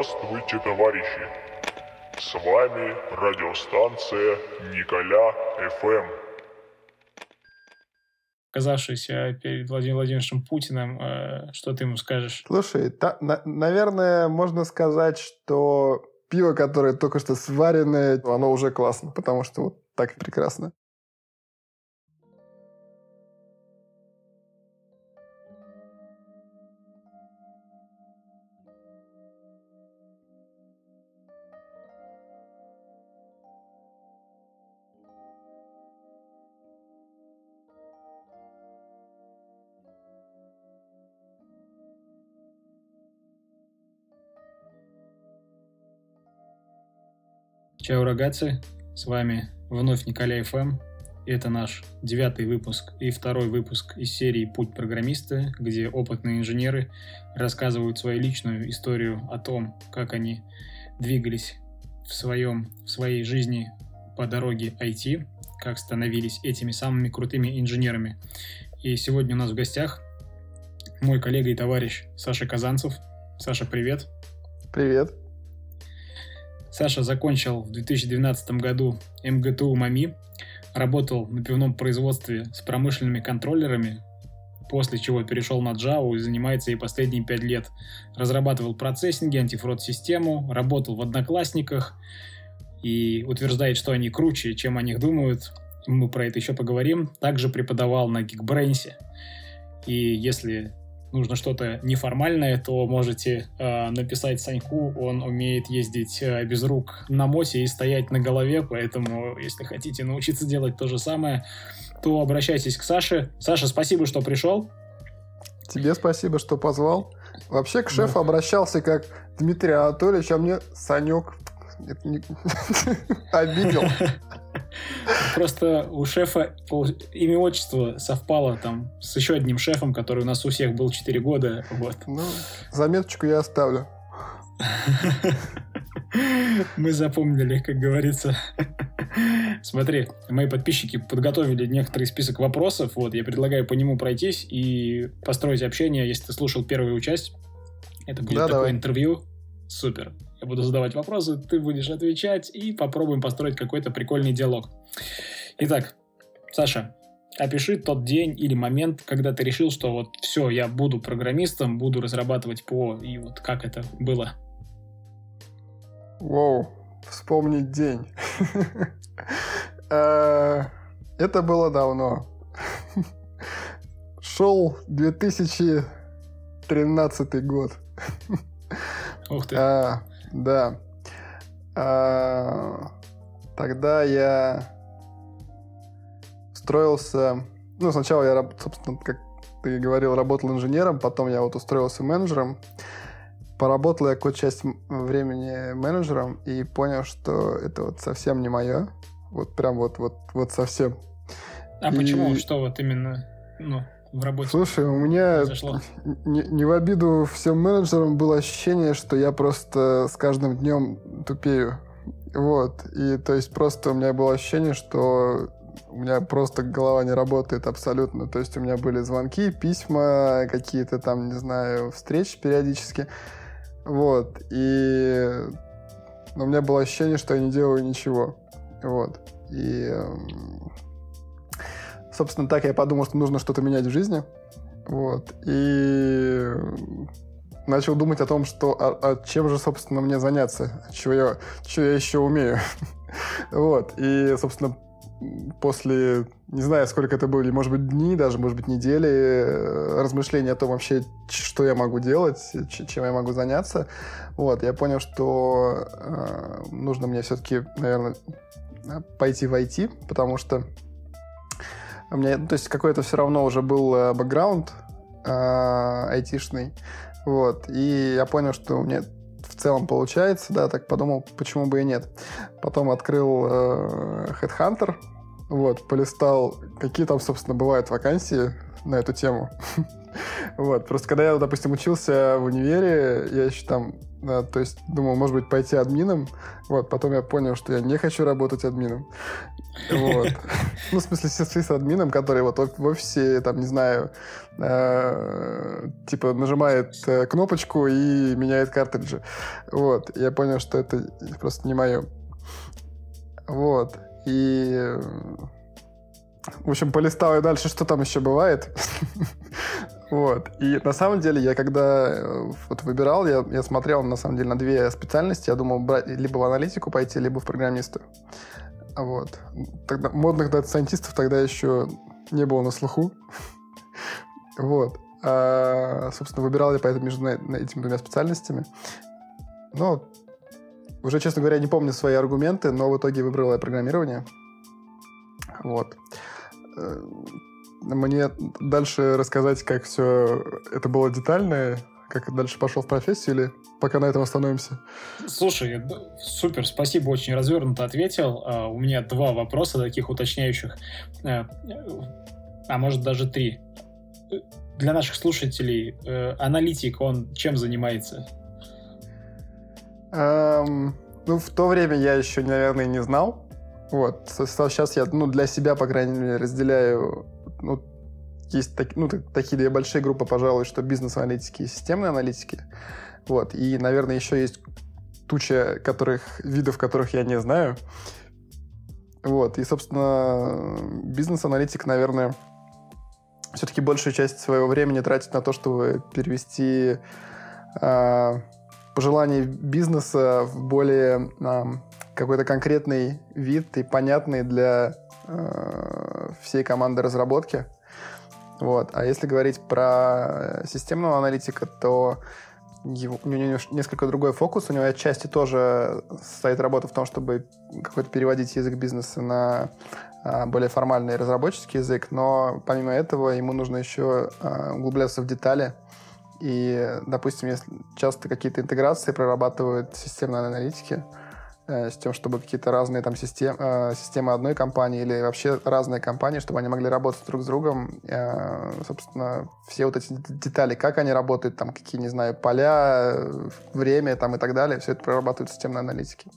Здравствуйте, товарищи! С вами радиостанция Николя ФМ. Оказавшийся перед Владимиром Владимировичем Путиным, э, что ты ему скажешь? Слушай, та, на, наверное, можно сказать, что пиво, которое только что сваренное, оно уже классно, потому что вот так прекрасно. Чао, рогатцы! С вами вновь Николай ФМ. Это наш девятый выпуск и второй выпуск из серии «Путь программиста», где опытные инженеры рассказывают свою личную историю о том, как они двигались в, своем, в своей жизни по дороге IT, как становились этими самыми крутыми инженерами. И сегодня у нас в гостях мой коллега и товарищ Саша Казанцев. Саша, привет. Привет. Саша закончил в 2012 году МГТУ МАМИ, работал на пивном производстве с промышленными контроллерами, после чего перешел на Java и занимается и последние пять лет. Разрабатывал процессинги, антифрод-систему, работал в Одноклассниках и утверждает, что они круче, чем о них думают. Мы про это еще поговорим. Также преподавал на Geekbrains. И если нужно что-то неформальное, то можете э, написать Саньку, он умеет ездить э, без рук на мосе и стоять на голове, поэтому если хотите научиться делать то же самое, то обращайтесь к Саше. Саша, спасибо, что пришел. Тебе спасибо, что позвал. Вообще к шефу да. обращался как Дмитрий Анатольевич, а мне Санек обидел. Просто у шефа имя отчество совпало там с еще одним шефом, который у нас у всех был 4 года. Вот. Ну, заметочку я оставлю. Мы запомнили, как говорится. Смотри, мои подписчики подготовили некоторый список вопросов. Вот, я предлагаю по нему пройтись и построить общение. Если ты слушал первую часть, это будет да, такое давай. интервью. Супер. Я буду задавать вопросы, ты будешь отвечать, и попробуем построить какой-то прикольный диалог. Итак, Саша, опиши тот день или момент, когда ты решил, что вот все, я буду программистом, буду разрабатывать ПО, и вот как это было? Воу, вспомнить день. Э, это было давно. Шел 2013 год. Ух ты. Да. А, тогда я устроился... Ну, сначала я, собственно, как ты говорил, работал инженером, потом я вот устроился менеджером. Поработал я какую-то часть времени менеджером и понял, что это вот совсем не мое. Вот прям вот, вот, вот совсем. А и... почему? Что вот именно? Ну, в работе? Слушай, у меня не, не в обиду всем менеджерам было ощущение, что я просто с каждым днем тупею. Вот. И то есть просто у меня было ощущение, что у меня просто голова не работает абсолютно. То есть у меня были звонки, письма, какие-то там, не знаю, встречи периодически. Вот. И у меня было ощущение, что я не делаю ничего. Вот. И эм, собственно, так я подумал, что нужно что-то менять в жизни. Вот. И начал думать о том, что а, а чем же, собственно, мне заняться, чего я, что я еще умею. вот. И, собственно, после, не знаю, сколько это были, может быть, дни, даже, может быть, недели э, размышлений о том вообще, что я могу делать, чем я могу заняться, вот, я понял, что э, нужно мне все-таки, наверное, пойти в IT, потому что у меня, то есть какой-то все равно уже был э, бэкграунд э, айтишный. Вот. И я понял, что у меня в целом получается, да, так подумал, почему бы и нет. Потом открыл э, Headhunter, Вот, полистал, какие там, собственно, бывают вакансии на эту тему. Вот, просто когда я, допустим, учился в универе, я еще там, да, то есть думал, может быть, пойти админом, вот, потом я понял, что я не хочу работать админом. Вот. Ну, в смысле, с админом, который вот в офисе, там, не знаю, э, типа нажимает э, кнопочку и меняет картриджи. Вот. Я понял, что это просто не мое. Вот. И в общем, полистал я дальше, что там еще бывает. вот. И на самом деле, я когда э, вот выбирал, я, я смотрел на самом деле на две специальности. Я думал брать либо в аналитику пойти, либо в программиста. Вот. Тогда, модных дата-сайентистов тогда еще не было на слуху. вот. А, собственно, выбирал я поэтому между этими двумя специальностями. Но уже, честно говоря, не помню свои аргументы, но в итоге выбрал я программирование. Вот. Мне дальше рассказать, как все это было детально, как дальше пошел в профессию, или пока на этом остановимся? Слушай, супер, спасибо, очень развернуто ответил. А, у меня два вопроса таких уточняющих, э, а может даже три. Для наших слушателей, э, аналитик, он чем занимается? Эм, ну, в то время я еще, наверное, не знал, вот. Сейчас я, ну, для себя, по крайней мере, разделяю, ну, есть так, ну, такие две большие группы, пожалуй, что бизнес-аналитики и системные аналитики. Вот. И, наверное, еще есть туча которых, видов, которых я не знаю. Вот. И, собственно, бизнес-аналитик, наверное, все-таки большую часть своего времени тратит на то, чтобы перевести э, пожелания бизнеса в более э, какой-то конкретный вид и понятный для э, всей команды разработки. Вот. А если говорить про системного аналитика, то его, у него несколько другой фокус. У него отчасти тоже стоит работа в том, чтобы какой-то переводить язык бизнеса на а, более формальный разработческий язык, но помимо этого ему нужно еще а, углубляться в детали. И, допустим, если часто какие-то интеграции прорабатывают системные аналитики, Э, с тем, чтобы какие-то разные там систем, э, системы одной компании или вообще разные компании, чтобы они могли работать друг с другом. Э, собственно, все вот эти детали, как они работают, там какие, не знаю, поля, время там и так далее, все это прорабатывают системные аналитики.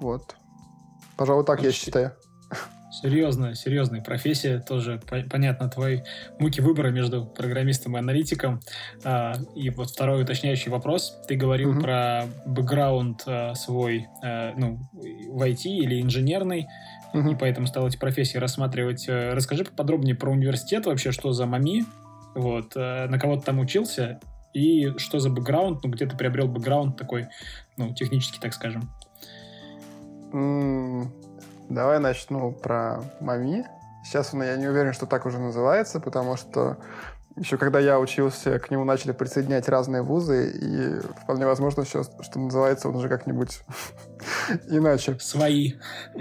Вот. Пожалуй, так я считаю. Серьезная, серьезная профессия. Тоже понятно твои муки выбора между программистом и аналитиком. А, и вот второй уточняющий вопрос. Ты говорил угу. про бэкграунд а, свой, а, ну, в IT или инженерный, угу. и поэтому стал эти профессии рассматривать. Э, расскажи поподробнее про университет вообще, что за МАМИ, вот, э, на кого ты там учился, и что за бэкграунд, ну, где ты приобрел бэкграунд такой, ну, технический, так скажем. Давай начну про Мами. Сейчас он, я не уверен, что так уже называется, потому что еще когда я учился, к нему начали присоединять разные вузы, и вполне возможно сейчас, что называется, он уже как-нибудь иначе. Свои.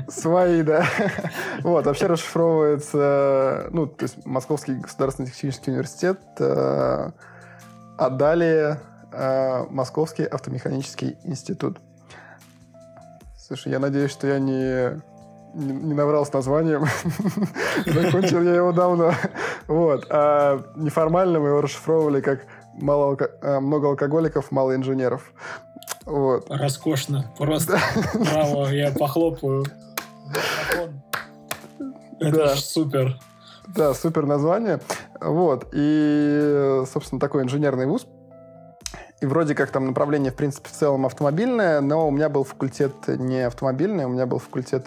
Свои, да. Вот, вообще расшифровывается, ну, то есть Московский государственный технический университет, э, а далее э, Московский автомеханический институт. Слушай, я надеюсь, что я не не, не наврал с названием. Закончил я его давно. Вот. А неформально мы его расшифровывали как мало алко... А, много алкоголиков, мало инженеров. Вот. Роскошно. Просто браво, я похлопаю. Это да. супер. Да, супер название. Вот. И, собственно, такой инженерный вуз. И вроде как там направление, в принципе, в целом автомобильное, но у меня был факультет не автомобильный, у меня был факультет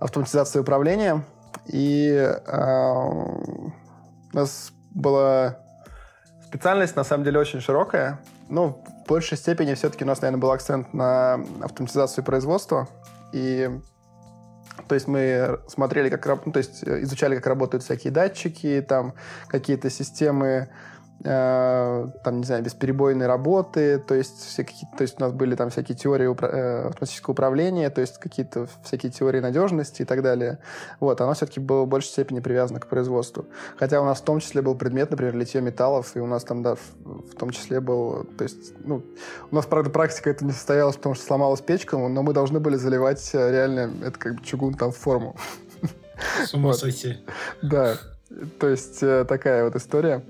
автоматизации управления. И э, у нас была специальность, на самом деле, очень широкая. Но в большей степени все-таки у нас, наверное, был акцент на автоматизацию производства. И то есть мы смотрели, как, ну, то есть изучали, как работают всякие датчики, там какие-то системы Э, там, не знаю, бесперебойной работы, то есть, все какие то есть у нас были там всякие теории упра- э, автоматического управления, то есть какие-то всякие теории надежности и так далее. Вот, оно все-таки было в большей степени привязано к производству. Хотя у нас в том числе был предмет, например, литье металлов, и у нас там, да, в, том числе был, то есть, ну, у нас, правда, практика это не состоялась, потому что сломалась печка, но мы должны были заливать э, реально, это как бы чугун там в форму. С ума сойти. Да, то есть э, такая вот история.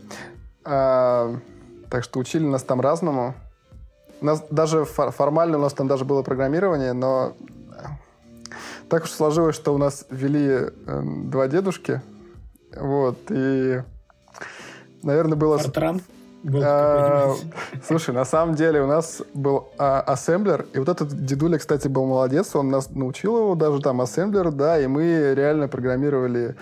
А, так что учили нас там разному. У нас даже формально у нас там даже было программирование, но так уж сложилось, что у нас вели э, два дедушки. Вот, и, наверное, было... Фортран? Был а, слушай, на самом деле у нас был а, ассемблер, и вот этот дедуля, кстати, был молодец, он нас научил его даже там ассемблер, да, и мы реально программировали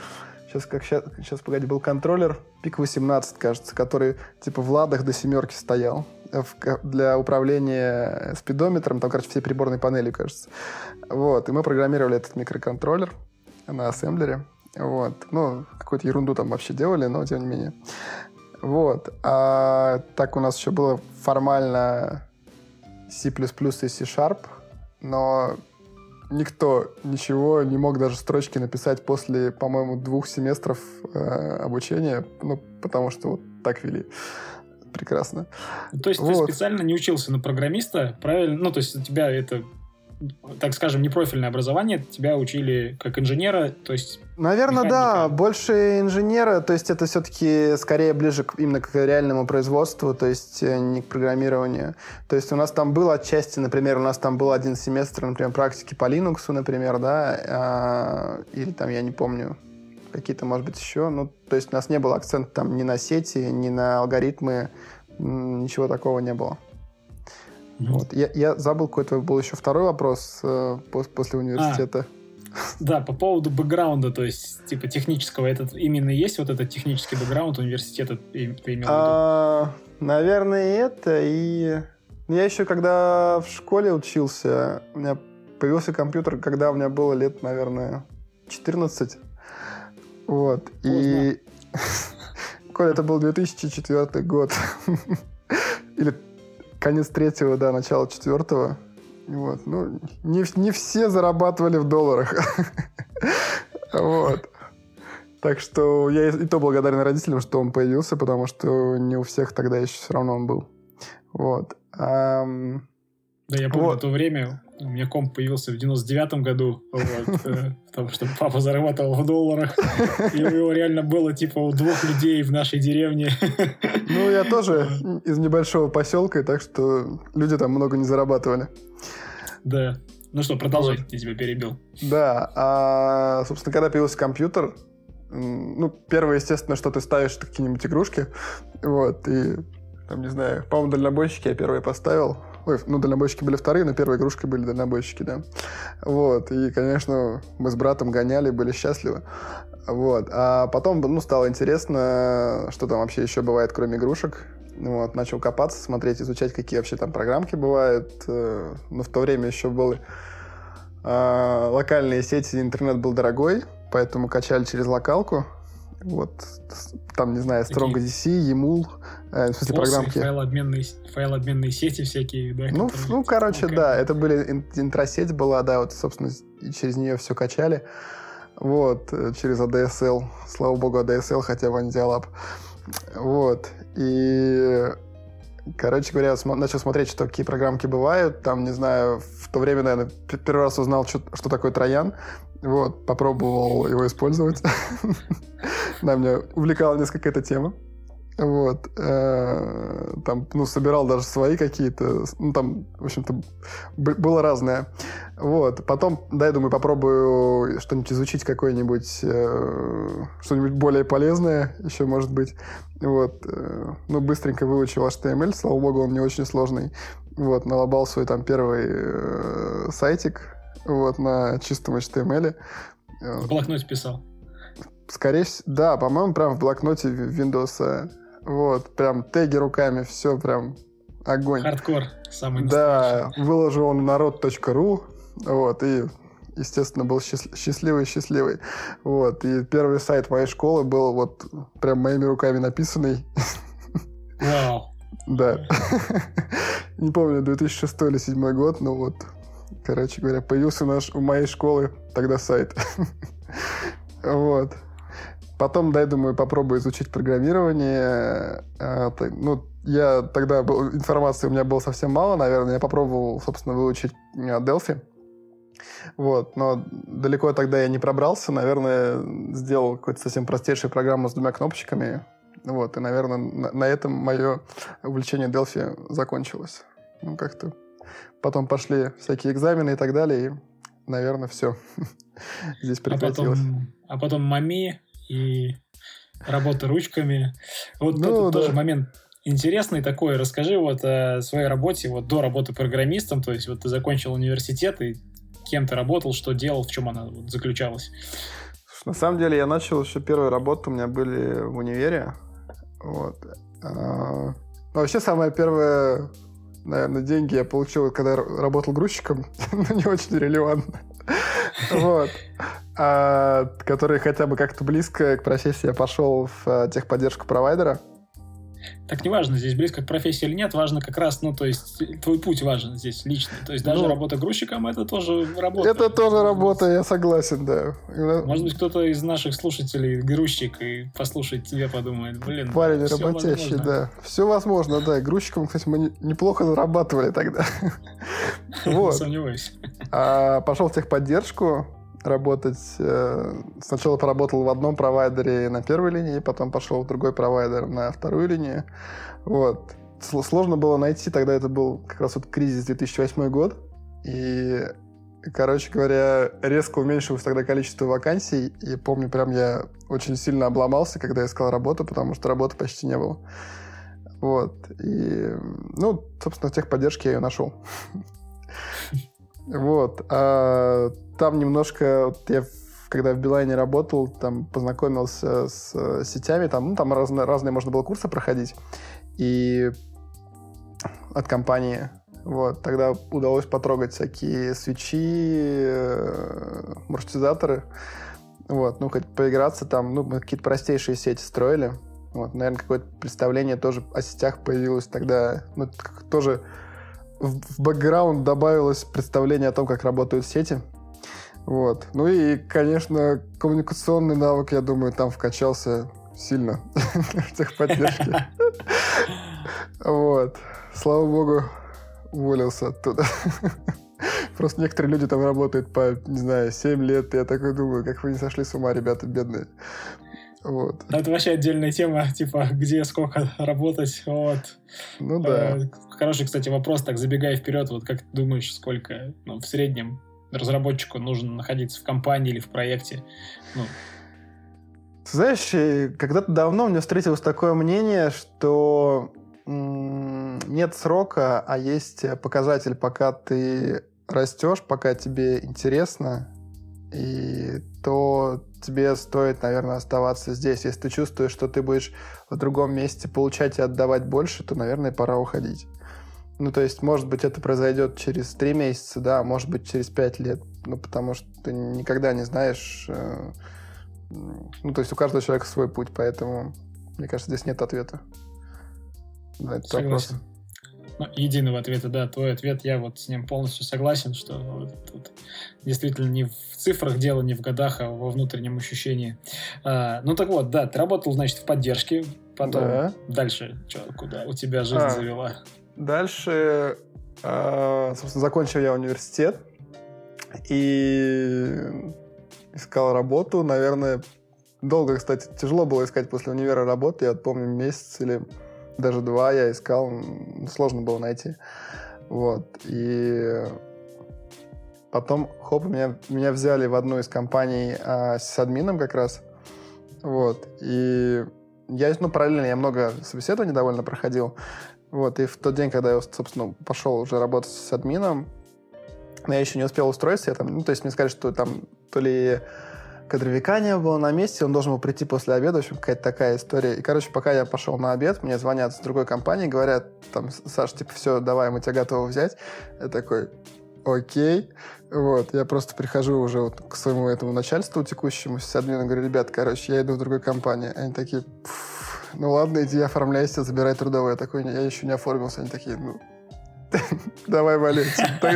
Сейчас, как сейчас, сейчас, погоди, был контроллер пик 18, кажется, который типа в ладах до семерки стоял в, для управления спидометром, там, короче, все приборные панели, кажется. Вот, и мы программировали этот микроконтроллер на ассемблере. Вот, ну, какую-то ерунду там вообще делали, но тем не менее. Вот, а так у нас еще было формально C++ и C-Sharp, но никто ничего не мог даже строчки написать после, по-моему, двух семестров э, обучения, ну, потому что вот так вели. Прекрасно. То есть вот. ты специально не учился на программиста, правильно? Ну, то есть у тебя это так скажем, непрофильное образование, тебя учили как инженера, то есть... Наверное, механика. да, больше инженера, то есть это все-таки скорее ближе к, именно к реальному производству, то есть э, не к программированию. То есть у нас там было отчасти, например, у нас там был один семестр, например, практики по Linux, например, да, а, или там, я не помню, какие-то, может быть, еще. Ну, то есть у нас не было акцента там ни на сети, ни на алгоритмы, ничего такого не было. Mm-hmm. Вот. Я, я забыл, какой-то был еще второй вопрос э, после университета. А, да, по поводу бэкграунда, то есть, типа, технического, этот именно есть вот этот технический бэкграунд университета, ты имел в виду? А, наверное, это, и... Я еще, когда в школе учился, у меня появился компьютер, когда у меня было лет, наверное, 14. Вот, и... Коля, это был 2004 год. Или конец третьего, да, начало четвертого. Вот. Ну, не, не все зарабатывали в долларах. Вот. Так что я и то благодарен родителям, что он появился, потому что не у всех тогда еще все равно он был. Вот. Да, я помню вот. то время, у меня комп появился в 99-м году, вот, э, потому что папа зарабатывал в долларах, и у него реально было типа у двух людей в нашей деревне. Ну, я тоже из небольшого поселка, так что люди там много не зарабатывали. Да. Ну что, продолжай, вот. я тебя перебил. Да, а, собственно, когда появился компьютер, ну, первое, естественно, что ты ставишь, это какие-нибудь игрушки, вот, и, там, не знаю, по-моему, дальнобойщики я первые поставил, Ой, ну, дальнобойщики были вторые, но первые игрушки были дальнобойщики, да. Вот, и, конечно, мы с братом гоняли, были счастливы. Вот, а потом, ну, стало интересно, что там вообще еще бывает, кроме игрушек. Вот, начал копаться, смотреть, изучать, какие вообще там программки бывают. Э, но в то время еще были а, локальные сети, интернет был дорогой, поэтому качали через локалку. Вот, там, не знаю, Strong DC, EMUL, э, в смысле, программки. Файлообменные, файлообменные сети всякие, да? Ну, ну короче, да, это были, интросеть была, да, вот, собственно, через нее все качали. Вот, э, через ADSL, слава богу, ADSL, хотя бы Dialab. Вот, и Короче говоря, см- начал смотреть, что какие программки бывают. Там, не знаю, в то время, наверное, первый раз узнал, что, что такое Троян. Вот, попробовал его использовать. Да, меня увлекала несколько эта тема. Вот. Э, там, ну, собирал даже свои какие-то. Ну, там, в общем-то, было разное. Вот. Потом, да, я думаю, попробую что-нибудь изучить, какое-нибудь, э, что-нибудь более полезное еще, может быть. Вот. Э, ну, быстренько выучил HTML, слава богу, он не очень сложный. Вот, налобал свой там первый сайтик, вот, на чистом HTML. В блокноте писал? Скорее всего, да, по-моему, прям в блокноте Windows. Вот, прям теги руками, все прям огонь. Хардкор самый Да, выложил он народ.ру, вот, и, естественно, был счастливый-счастливый. Вот, и первый сайт моей школы был вот прям моими руками написанный. Вау. Да. Не помню, 2006 или 2007 год, но вот короче говоря, появился наш, у моей школы тогда сайт. Вот. Потом, да, я думаю, попробую изучить программирование. А, ну, я тогда был, информации у меня было совсем мало, наверное. Я попробовал, собственно, выучить а, Delphi. Вот, но далеко тогда я не пробрался. Наверное, сделал какую-то совсем простейшую программу с двумя кнопочками. Вот, и, наверное, на, на этом мое увлечение Delphi закончилось. Ну, как-то потом пошли всякие экзамены и так далее, и, наверное, все здесь прекратилось. А потом, а потом мами и работа ручками. Вот ну, это да. тоже момент интересный такой. Расскажи вот о своей работе вот до работы программистом. То есть вот ты закончил университет и кем ты работал, что делал, в чем она вот заключалась? На самом деле я начал еще первые работы у меня были в универе. Вот. А, ну, вообще самое первое, наверное, деньги я получил, когда работал грузчиком, но не очень релевантно. Вот. А, который хотя бы как-то близко к профессии я пошел в а, техподдержку провайдера. Так не важно, здесь близко к профессии или нет, важно как раз, ну, то есть, твой путь важен здесь личный. То есть, даже ну, работа грузчиком это тоже работа. Это тоже работа, я согласен, да. Может быть, кто-то из наших слушателей грузчик и послушает тебя, подумает, блин, Парень работящий, возможно. да. Все возможно, да. Грузчиком, кстати, мы неплохо зарабатывали тогда. Вот. Сомневаюсь. А пошел в техподдержку, работать. Э, сначала поработал в одном провайдере на первой линии, потом пошел в другой провайдер на вторую линию. Вот. Сложно было найти, тогда это был как раз вот кризис 2008 год. И, короче говоря, резко уменьшилось тогда количество вакансий. И помню, прям я очень сильно обломался, когда искал работу, потому что работы почти не было. Вот. И, ну, собственно, в техподдержке я ее нашел. Вот. А там немножко... Вот я когда в Билайне работал, там познакомился с э, сетями, там, ну, там разные, разные можно было курсы проходить. И от компании. Вот, тогда удалось потрогать всякие свечи, э, маршрутизаторы. Вот, ну, хоть поиграться там, ну, мы какие-то простейшие сети строили. Вот, наверное, какое-то представление тоже о сетях появилось тогда. Ну, тоже в бэкграунд добавилось представление о том, как работают сети. Вот. Ну и, конечно, коммуникационный навык, я думаю, там вкачался сильно в техподдержке. Вот. Слава богу, уволился оттуда. Просто некоторые люди там работают по, не знаю, 7 лет. Я такой думаю, как вы не сошли с ума, ребята, бедные. Вот. Это вообще отдельная тема, типа, где сколько работать, вот. Ну да. Э, хороший, кстати, вопрос, так забегая вперед, вот как ты думаешь, сколько ну, в среднем разработчику нужно находиться в компании или в проекте? Ну. Знаешь, э, когда-то давно мне встретилось такое мнение, что нет срока, а есть показатель, пока ты растешь, пока тебе интересно, и то тебе стоит, наверное, оставаться здесь. Если ты чувствуешь, что ты будешь в другом месте получать и отдавать больше, то, наверное, пора уходить. Ну, то есть, может быть, это произойдет через три месяца, да, может быть, через пять лет. Ну, потому что ты никогда не знаешь... Э, ну, то есть, у каждого человека свой путь, поэтому, мне кажется, здесь нет ответа на этот Согласен. вопрос ну, единого ответа, да, твой ответ, я вот с ним полностью согласен, что вот, тут действительно не в цифрах дело, не в годах, а во внутреннем ощущении. А, ну так вот, да, ты работал, значит, в поддержке, потом да. дальше, что, куда у тебя жизнь а, завела? Дальше, а, собственно, закончил я университет и искал работу, наверное, долго, кстати, тяжело было искать после универа работу, я помню месяц или даже два я искал, сложно было найти. Вот. И потом, хоп, меня, меня взяли в одну из компаний а, с админом как раз. Вот. И я, ну, параллельно я много собеседований довольно проходил. Вот. И в тот день, когда я, собственно, пошел уже работать с админом, я еще не успел устроиться. Я там, ну, то есть мне сказали, что там то ли кадровика не было на месте, он должен был прийти после обеда, в общем, какая-то такая история. И, короче, пока я пошел на обед, мне звонят с другой компании, говорят, там, Саш, типа, все, давай, мы тебя готовы взять. Я такой, окей. Вот, я просто прихожу уже вот к своему этому начальству текущему, с админом, говорю, ребят, короче, я иду в другую компанию. Они такие, ну ладно, иди оформляйся, забирай трудовой. Я такой, я еще не оформился. Они такие, ну, давай валить.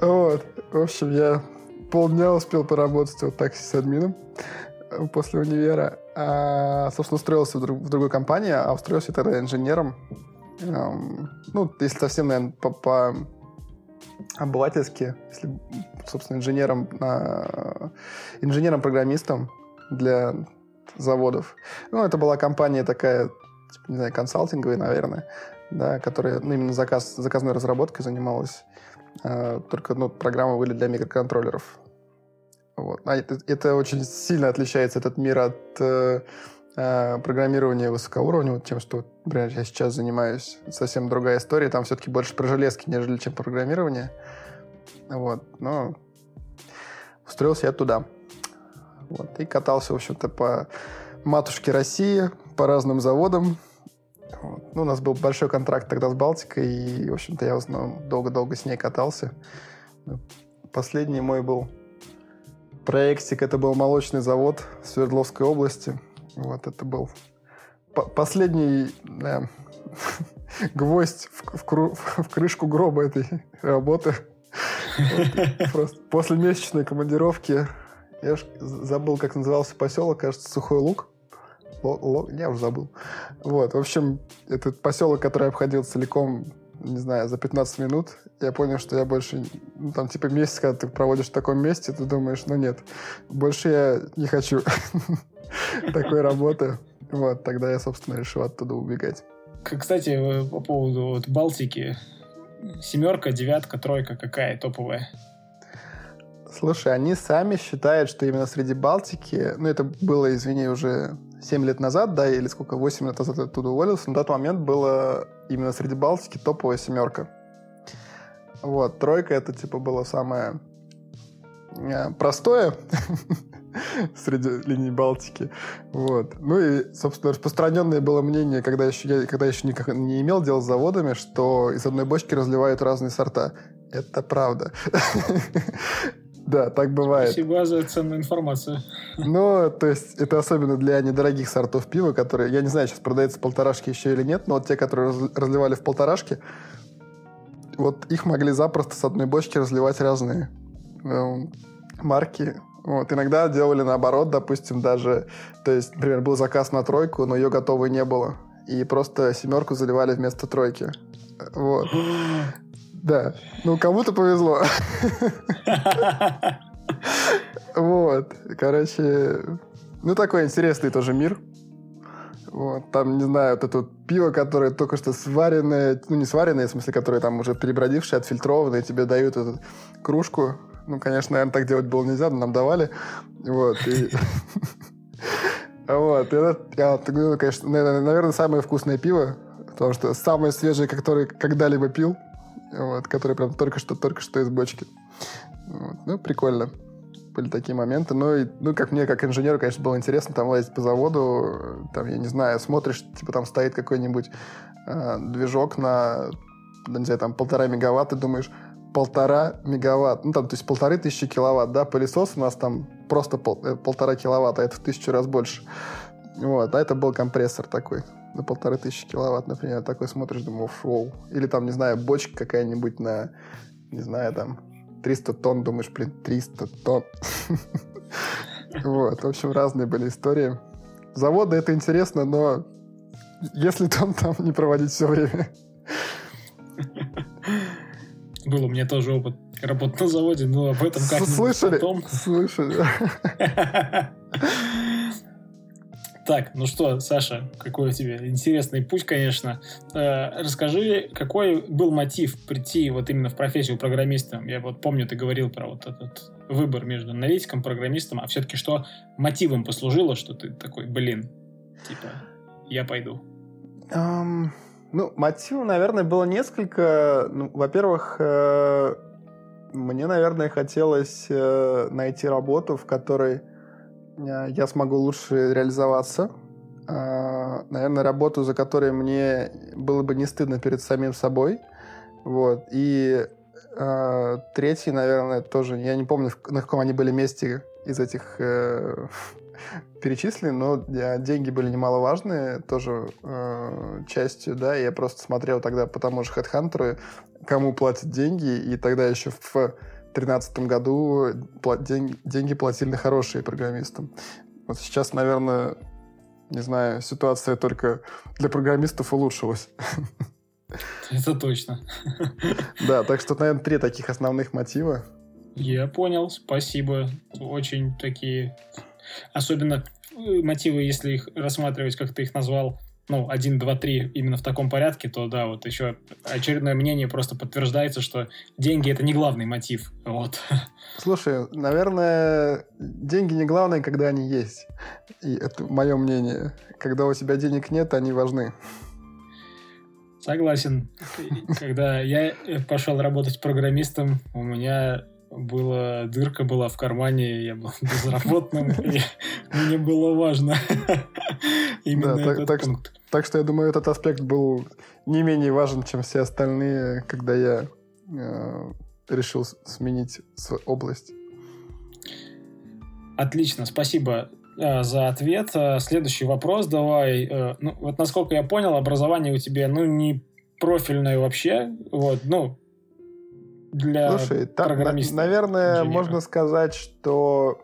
Вот. В общем, я полдня успел поработать вот так с админом э, после универа. А, собственно, устроился в, друг, в другую компанию, а устроился тогда инженером. Эм, ну, если совсем, наверное, по, по обывательски, если, собственно, инженером, инженером-программистом для заводов. Ну, это была компания такая, типа, не знаю, консалтинговая, наверное, да, которая ну, именно заказ, заказной разработкой занималась. А, только ну, программы были для микроконтроллеров. Вот. А это, это очень сильно отличается, этот мир, от э, э, программирования высокоуровневого, тем, что, например, я сейчас занимаюсь. совсем другая история. Там все-таки больше про железки, нежели чем программирование. Вот. Но устроился я туда. Вот. И катался, в общем-то, по матушке России, по разным заводам. Вот. Ну, у нас был большой контракт тогда с Балтикой, и, в общем-то, я в основном долго-долго с ней катался. Последний мой был проектик, это был молочный завод Свердловской области. Вот это был последний да, гвоздь в, в, кру- в крышку гроба этой работы. После месячной командировки я уж забыл, как назывался поселок, кажется, Сухой Луг. Л- я уже забыл. Вот, в общем, этот поселок, который обходил целиком, не знаю, за 15 минут, я понял, что я больше, ну, там, типа, месяц, когда ты проводишь в таком месте, ты думаешь, ну, нет, больше я не хочу такой работы. Вот, тогда я, собственно, решил оттуда убегать. Кстати, по поводу вот Балтики, семерка, девятка, тройка какая топовая? Слушай, они сами считают, что именно среди Балтики, ну, это было, извини, уже 7 лет назад, да, или сколько, 8 лет назад оттуда уволился, на тот момент было именно среди Балтики топовая семерка. Вот, тройка это, типа, было самое э, простое среди линий Балтики. Вот. Ну и, собственно, распространенное было мнение, когда еще, я, когда еще никак не имел дел с заводами, что из одной бочки разливают разные сорта. Это правда. Да, так бывает. Спасибо за ценную информацию. Ну, то есть, это особенно для недорогих сортов пива, которые, я не знаю, сейчас продается полторашки еще или нет, но вот те, которые разливали в полторашке, вот их могли запросто с одной бочки разливать разные э, марки. Вот, иногда делали наоборот, допустим, даже, то есть, например, был заказ на тройку, но ее готовой не было. И просто семерку заливали вместо тройки. Вот. Да. Ну, кому-то повезло. Вот. Короче, ну, такой интересный тоже мир. Вот, там, не знаю, вот это вот пиво, которое только что сваренное, ну, не сваренное, в смысле, которое там уже перебродившее, отфильтрованное, тебе дают эту кружку. Ну, конечно, наверное, так делать было нельзя, но нам давали. Вот. Вот, это, ну, конечно, наверное, самое вкусное пиво, потому что самое свежее, которое когда-либо пил вот, который прям только что, только что из бочки. Вот. Ну, прикольно. Были такие моменты. Ну, и, ну, как мне, как инженеру, конечно, было интересно там лазить по заводу. Там, я не знаю, смотришь, типа там стоит какой-нибудь э, движок на, не знаю, там полтора мегаватта, думаешь, полтора мегаватт, ну там, то есть полторы тысячи киловатт, да, пылесос у нас там просто пол, э, полтора киловатта, а это в тысячу раз больше. Вот, а это был компрессор такой на полторы тысячи киловатт, например, такой смотришь, думаешь, шоу. Или там, не знаю, бочка какая-нибудь на, не знаю, там, 300 тонн, думаешь, блин, 300 тонн. Вот, в общем, разные были истории. Заводы это интересно, но если там, там не проводить все время. Был у меня тоже опыт работы на заводе, но об этом как-нибудь Слышали? Слышали. Так, ну что, Саша, какой у тебя интересный путь, конечно. Э, расскажи, какой был мотив прийти вот именно в профессию программиста? Я вот помню, ты говорил про вот этот выбор между аналитиком, программистом, а все-таки что мотивом послужило, что ты такой, блин, типа, я пойду? Um, ну, мотивов, наверное, было несколько. Ну, во-первых, э, мне, наверное, хотелось э, найти работу, в которой я смогу лучше реализоваться. Э, наверное, работу, за которой мне было бы не стыдно перед самим собой. Вот. И э, третий, наверное, тоже, я не помню, на каком они были месте из этих э, перечислены, но деньги были немаловажные, тоже э, частью, да, я просто смотрел тогда по тому же HeadHunter, кому платят деньги, и тогда еще в 2013 году деньги, деньги платили хорошие программистам. Вот сейчас, наверное, не знаю, ситуация только для программистов улучшилась. Это точно. Да, так что, наверное, три таких основных мотива. Я понял, спасибо. Очень такие... Особенно э, мотивы, если их рассматривать, как ты их назвал, ну, один, два, три именно в таком порядке, то да, вот еще очередное мнение просто подтверждается, что деньги это не главный мотив. Вот. Слушай, наверное, деньги не главное, когда они есть. И это мое мнение. Когда у тебя денег нет, они важны. Согласен. Когда я пошел работать программистом, у меня была дырка была в кармане, я был безработным, и мне было важно именно да, этот так, пункт. Так, что я думаю, этот аспект был не менее важен, чем все остальные, когда я э, решил сменить область. Отлично, спасибо э, за ответ. Э, следующий вопрос давай. Э, ну, вот насколько я понял, образование у тебя, ну, не профильное вообще. Вот, ну, для Слушай, программиста. наверное, инженера. можно сказать, что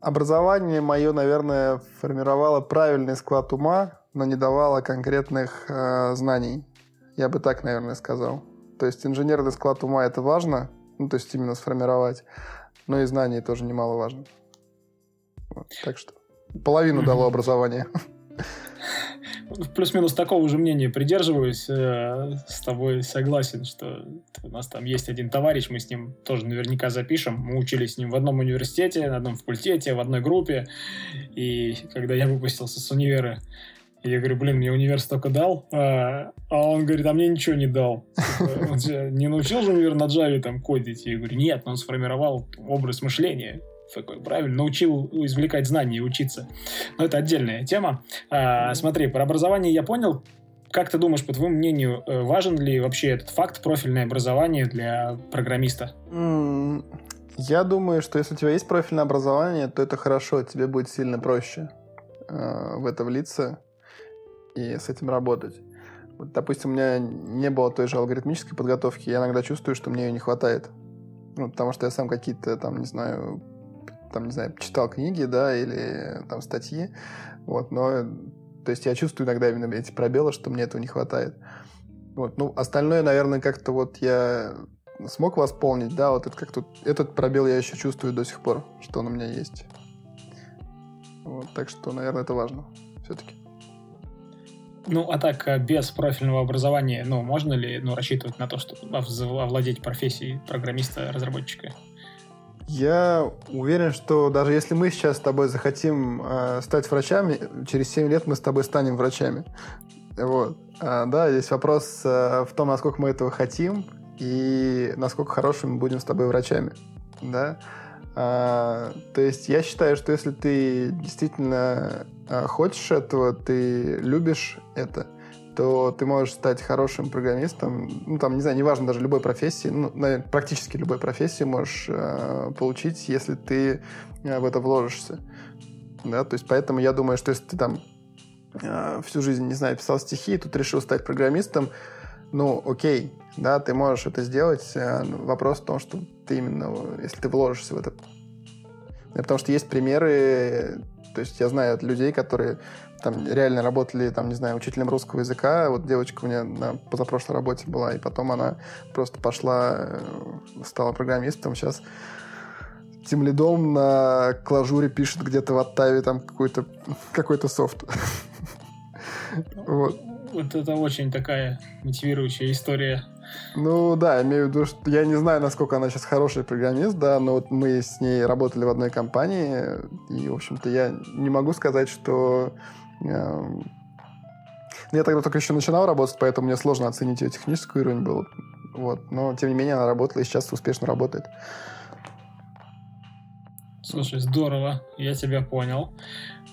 образование мое, наверное, формировало правильный склад ума, но не давало конкретных э, знаний. Я бы так, наверное, сказал. То есть инженерный склад ума это важно, ну, то есть именно сформировать, но и знаний тоже немаловажно. Вот, так что половину дало образование. Плюс-минус такого же мнения придерживаюсь, э, с тобой согласен, что у нас там есть один товарищ, мы с ним тоже наверняка запишем. Мы учились с ним в одном университете, на одном факультете, в одной группе. И когда я выпустился с универа, я говорю, блин, мне универ столько дал, а, а он говорит, а мне ничего не дал. Типа, он не научил же универ на Java там кодить? Я говорю, нет, но он сформировал образ мышления такой, правильно, научил извлекать знания и учиться. Но это отдельная тема. А, смотри, про образование я понял. Как ты думаешь, по твоему мнению, э, важен ли вообще этот факт профильное образование для программиста? Я думаю, что если у тебя есть профильное образование, то это хорошо, тебе будет сильно проще э, в это влиться и с этим работать. Вот, допустим, у меня не было той же алгоритмической подготовки, я иногда чувствую, что мне ее не хватает. Ну, потому что я сам какие-то, там, не знаю, там, не знаю, читал книги, да, или там статьи, вот, но, то есть я чувствую иногда именно эти пробелы, что мне этого не хватает. Вот, ну, остальное, наверное, как-то вот я смог восполнить, да, вот это как-то, этот пробел я еще чувствую до сих пор, что он у меня есть. Вот, так что, наверное, это важно все-таки. Ну, а так, э, без профильного образования, ну, можно ли ну, рассчитывать на то, что овладеть профессией программиста-разработчика? Я уверен, что даже если мы сейчас с тобой захотим э, стать врачами, через 7 лет мы с тобой станем врачами. Вот. А, да, здесь вопрос э, в том, насколько мы этого хотим и насколько хорошими будем с тобой врачами. Да? А, то есть я считаю, что если ты действительно э, хочешь этого, ты любишь это – то ты можешь стать хорошим программистом, ну, там, не знаю, неважно, даже любой профессии, ну, наверное, практически любой профессии можешь э, получить, если ты э, в это вложишься. Да, то есть поэтому я думаю, что если ты там э, всю жизнь, не знаю, писал стихи, и тут решил стать программистом, ну, окей, да, ты можешь это сделать. Э, вопрос в том, что ты именно, если ты вложишься в это. Потому что есть примеры, то есть я знаю от людей, которые там реально работали, там, не знаю, учителем русского языка. Вот девочка у меня на позапрошлой работе была, и потом она просто пошла, э, стала программистом. Сейчас тем лидом на клажуре пишет где-то в Оттаве там какой-то какой софт. Вот. Вот это очень такая мотивирующая история. Ну да, имею в виду, что я не знаю, насколько она сейчас хороший программист, да, но вот мы с ней работали в одной компании, и, в общем-то, я не могу сказать, что я тогда только еще начинал работать, поэтому мне сложно оценить ее техническую уровень был. Вот. Но, тем не менее, она работала и сейчас успешно работает. Слушай, здорово, я тебя понял.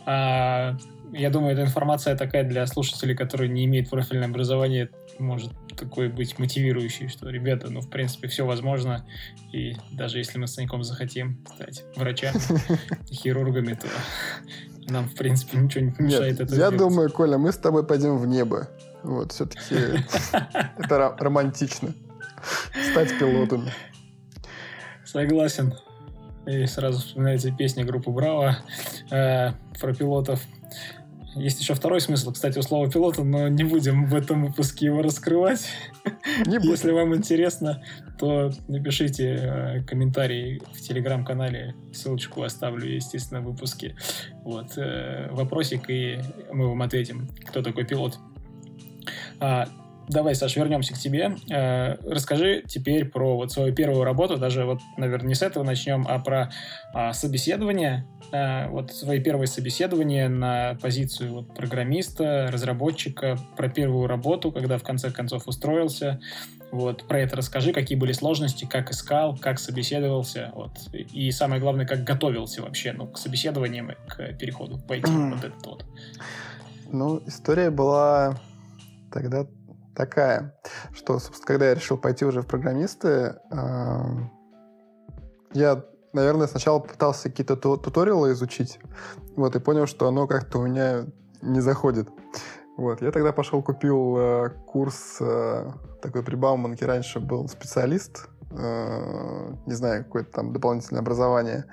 А, я думаю, эта информация такая для слушателей, которые не имеют профильное образование, может такой быть мотивирующий, что, ребята, ну, в принципе, все возможно, и даже если мы с Саньком захотим стать врачами, хирургами, то нам, в принципе, ничего не мешает Нет, это Я сделать. думаю, Коля, мы с тобой пойдем в небо. Вот, все-таки это романтично. Стать пилотами. Согласен. И сразу вспоминается песня группы Браво э, про пилотов. Есть еще второй смысл, кстати, у слова пилота, но не будем в этом выпуске его раскрывать. Если вам интересно, то напишите э, комментарий в телеграм-канале. Ссылочку оставлю, естественно, в выпуске. Вот, э, вопросик, и мы вам ответим, кто такой пилот. А, давай, Саш, вернемся к тебе. Э, расскажи теперь про вот свою первую работу, даже вот, наверное, не с этого начнем, а про э, собеседование. Э, вот свои первые собеседования на позицию вот, программиста, разработчика, про первую работу, когда в конце концов устроился. Вот, про это расскажи, какие были сложности, как искал, как собеседовался, вот, и самое главное, как готовился вообще, ну, к собеседованиям и к переходу IT, вот этот вот. Ну, история была тогда такая, что, собственно, когда я решил пойти уже в программисты, э, я, наверное, сначала пытался какие-то ту туториалы изучить, вот, и понял, что оно как-то у меня не заходит. Вот, я тогда пошел, купил э, курс э, такой при Бауманке, раньше был специалист, э, не знаю, какое-то там дополнительное образование,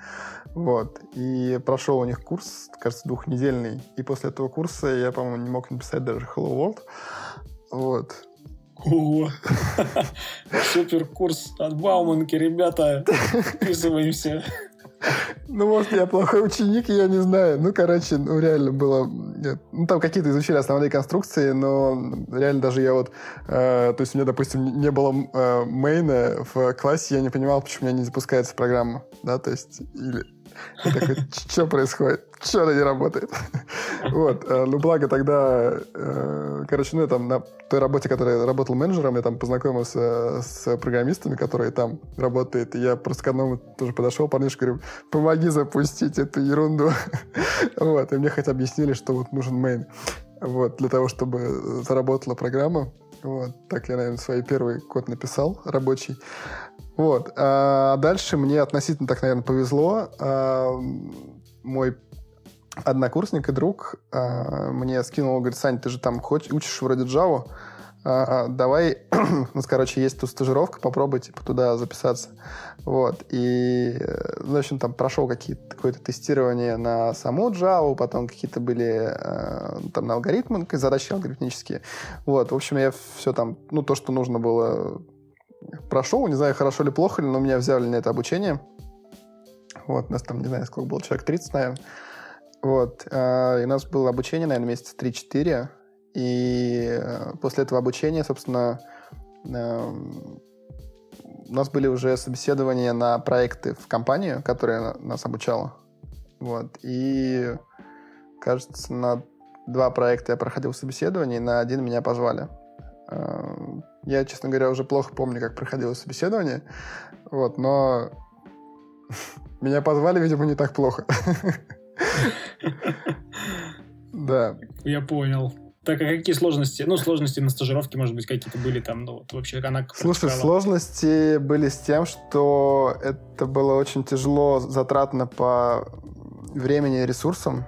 вот, и прошел у них курс, кажется, двухнедельный, и после этого курса я, по-моему, не мог написать даже Hello World, вот. О, супер курс от Бауманки, ребята, вписываемся. Ну, может, я плохой ученик, я не знаю. Ну, короче, ну, реально было... Ну, там какие-то изучили основные конструкции, но реально даже я вот... Э, то есть у меня, допустим, не было э, мейна в классе, я не понимал, почему у меня не запускается программа, да, то есть... Или, что происходит? Что она не работает? Вот. Э, ну, благо тогда, э, короче, ну, я там на той работе, которой я работал менеджером, я там познакомился с программистами, которые там работают. И я просто к одному тоже подошел, парнишка, говорю, помоги запустить эту ерунду. Вот. И мне хоть объяснили, что вот нужен мейн. Вот. Для того, чтобы заработала программа. Вот. Так я, наверное, свой первый код написал рабочий. Вот. А дальше мне относительно так, наверное, повезло. А, мой однокурсник и друг а, мне скинул, говорит, Сань, ты же там хоть учишь вроде Java, давай, у нас, короче, есть тут стажировка, попробуй, типа, туда записаться. Вот, и, ну, в общем, там прошел какое-то тестирование на саму Java, потом какие-то были там на алгоритмы, задачи алгоритмические. Вот, в общем, я все там, ну, то, что нужно было прошел, не знаю, хорошо ли, плохо ли, но меня взяли на это обучение. Вот, нас там, не знаю, сколько было, человек 30, наверное. Вот, э, и у нас было обучение, наверное, месяца 3-4. И э, после этого обучения, собственно, э, у нас были уже собеседования на проекты в компанию, которая нас обучала. Вот, и, кажется, на два проекта я проходил собеседование, и на один меня позвали. Я, честно говоря, уже плохо помню, как проходило собеседование. Вот, но меня позвали, видимо, не так плохо. Да. Я понял. Так, а какие сложности? Ну, сложности на стажировке, может быть, какие-то были там, ну, вот вообще она... Слушай, сложности были с тем, что это было очень тяжело, затратно по времени и ресурсам.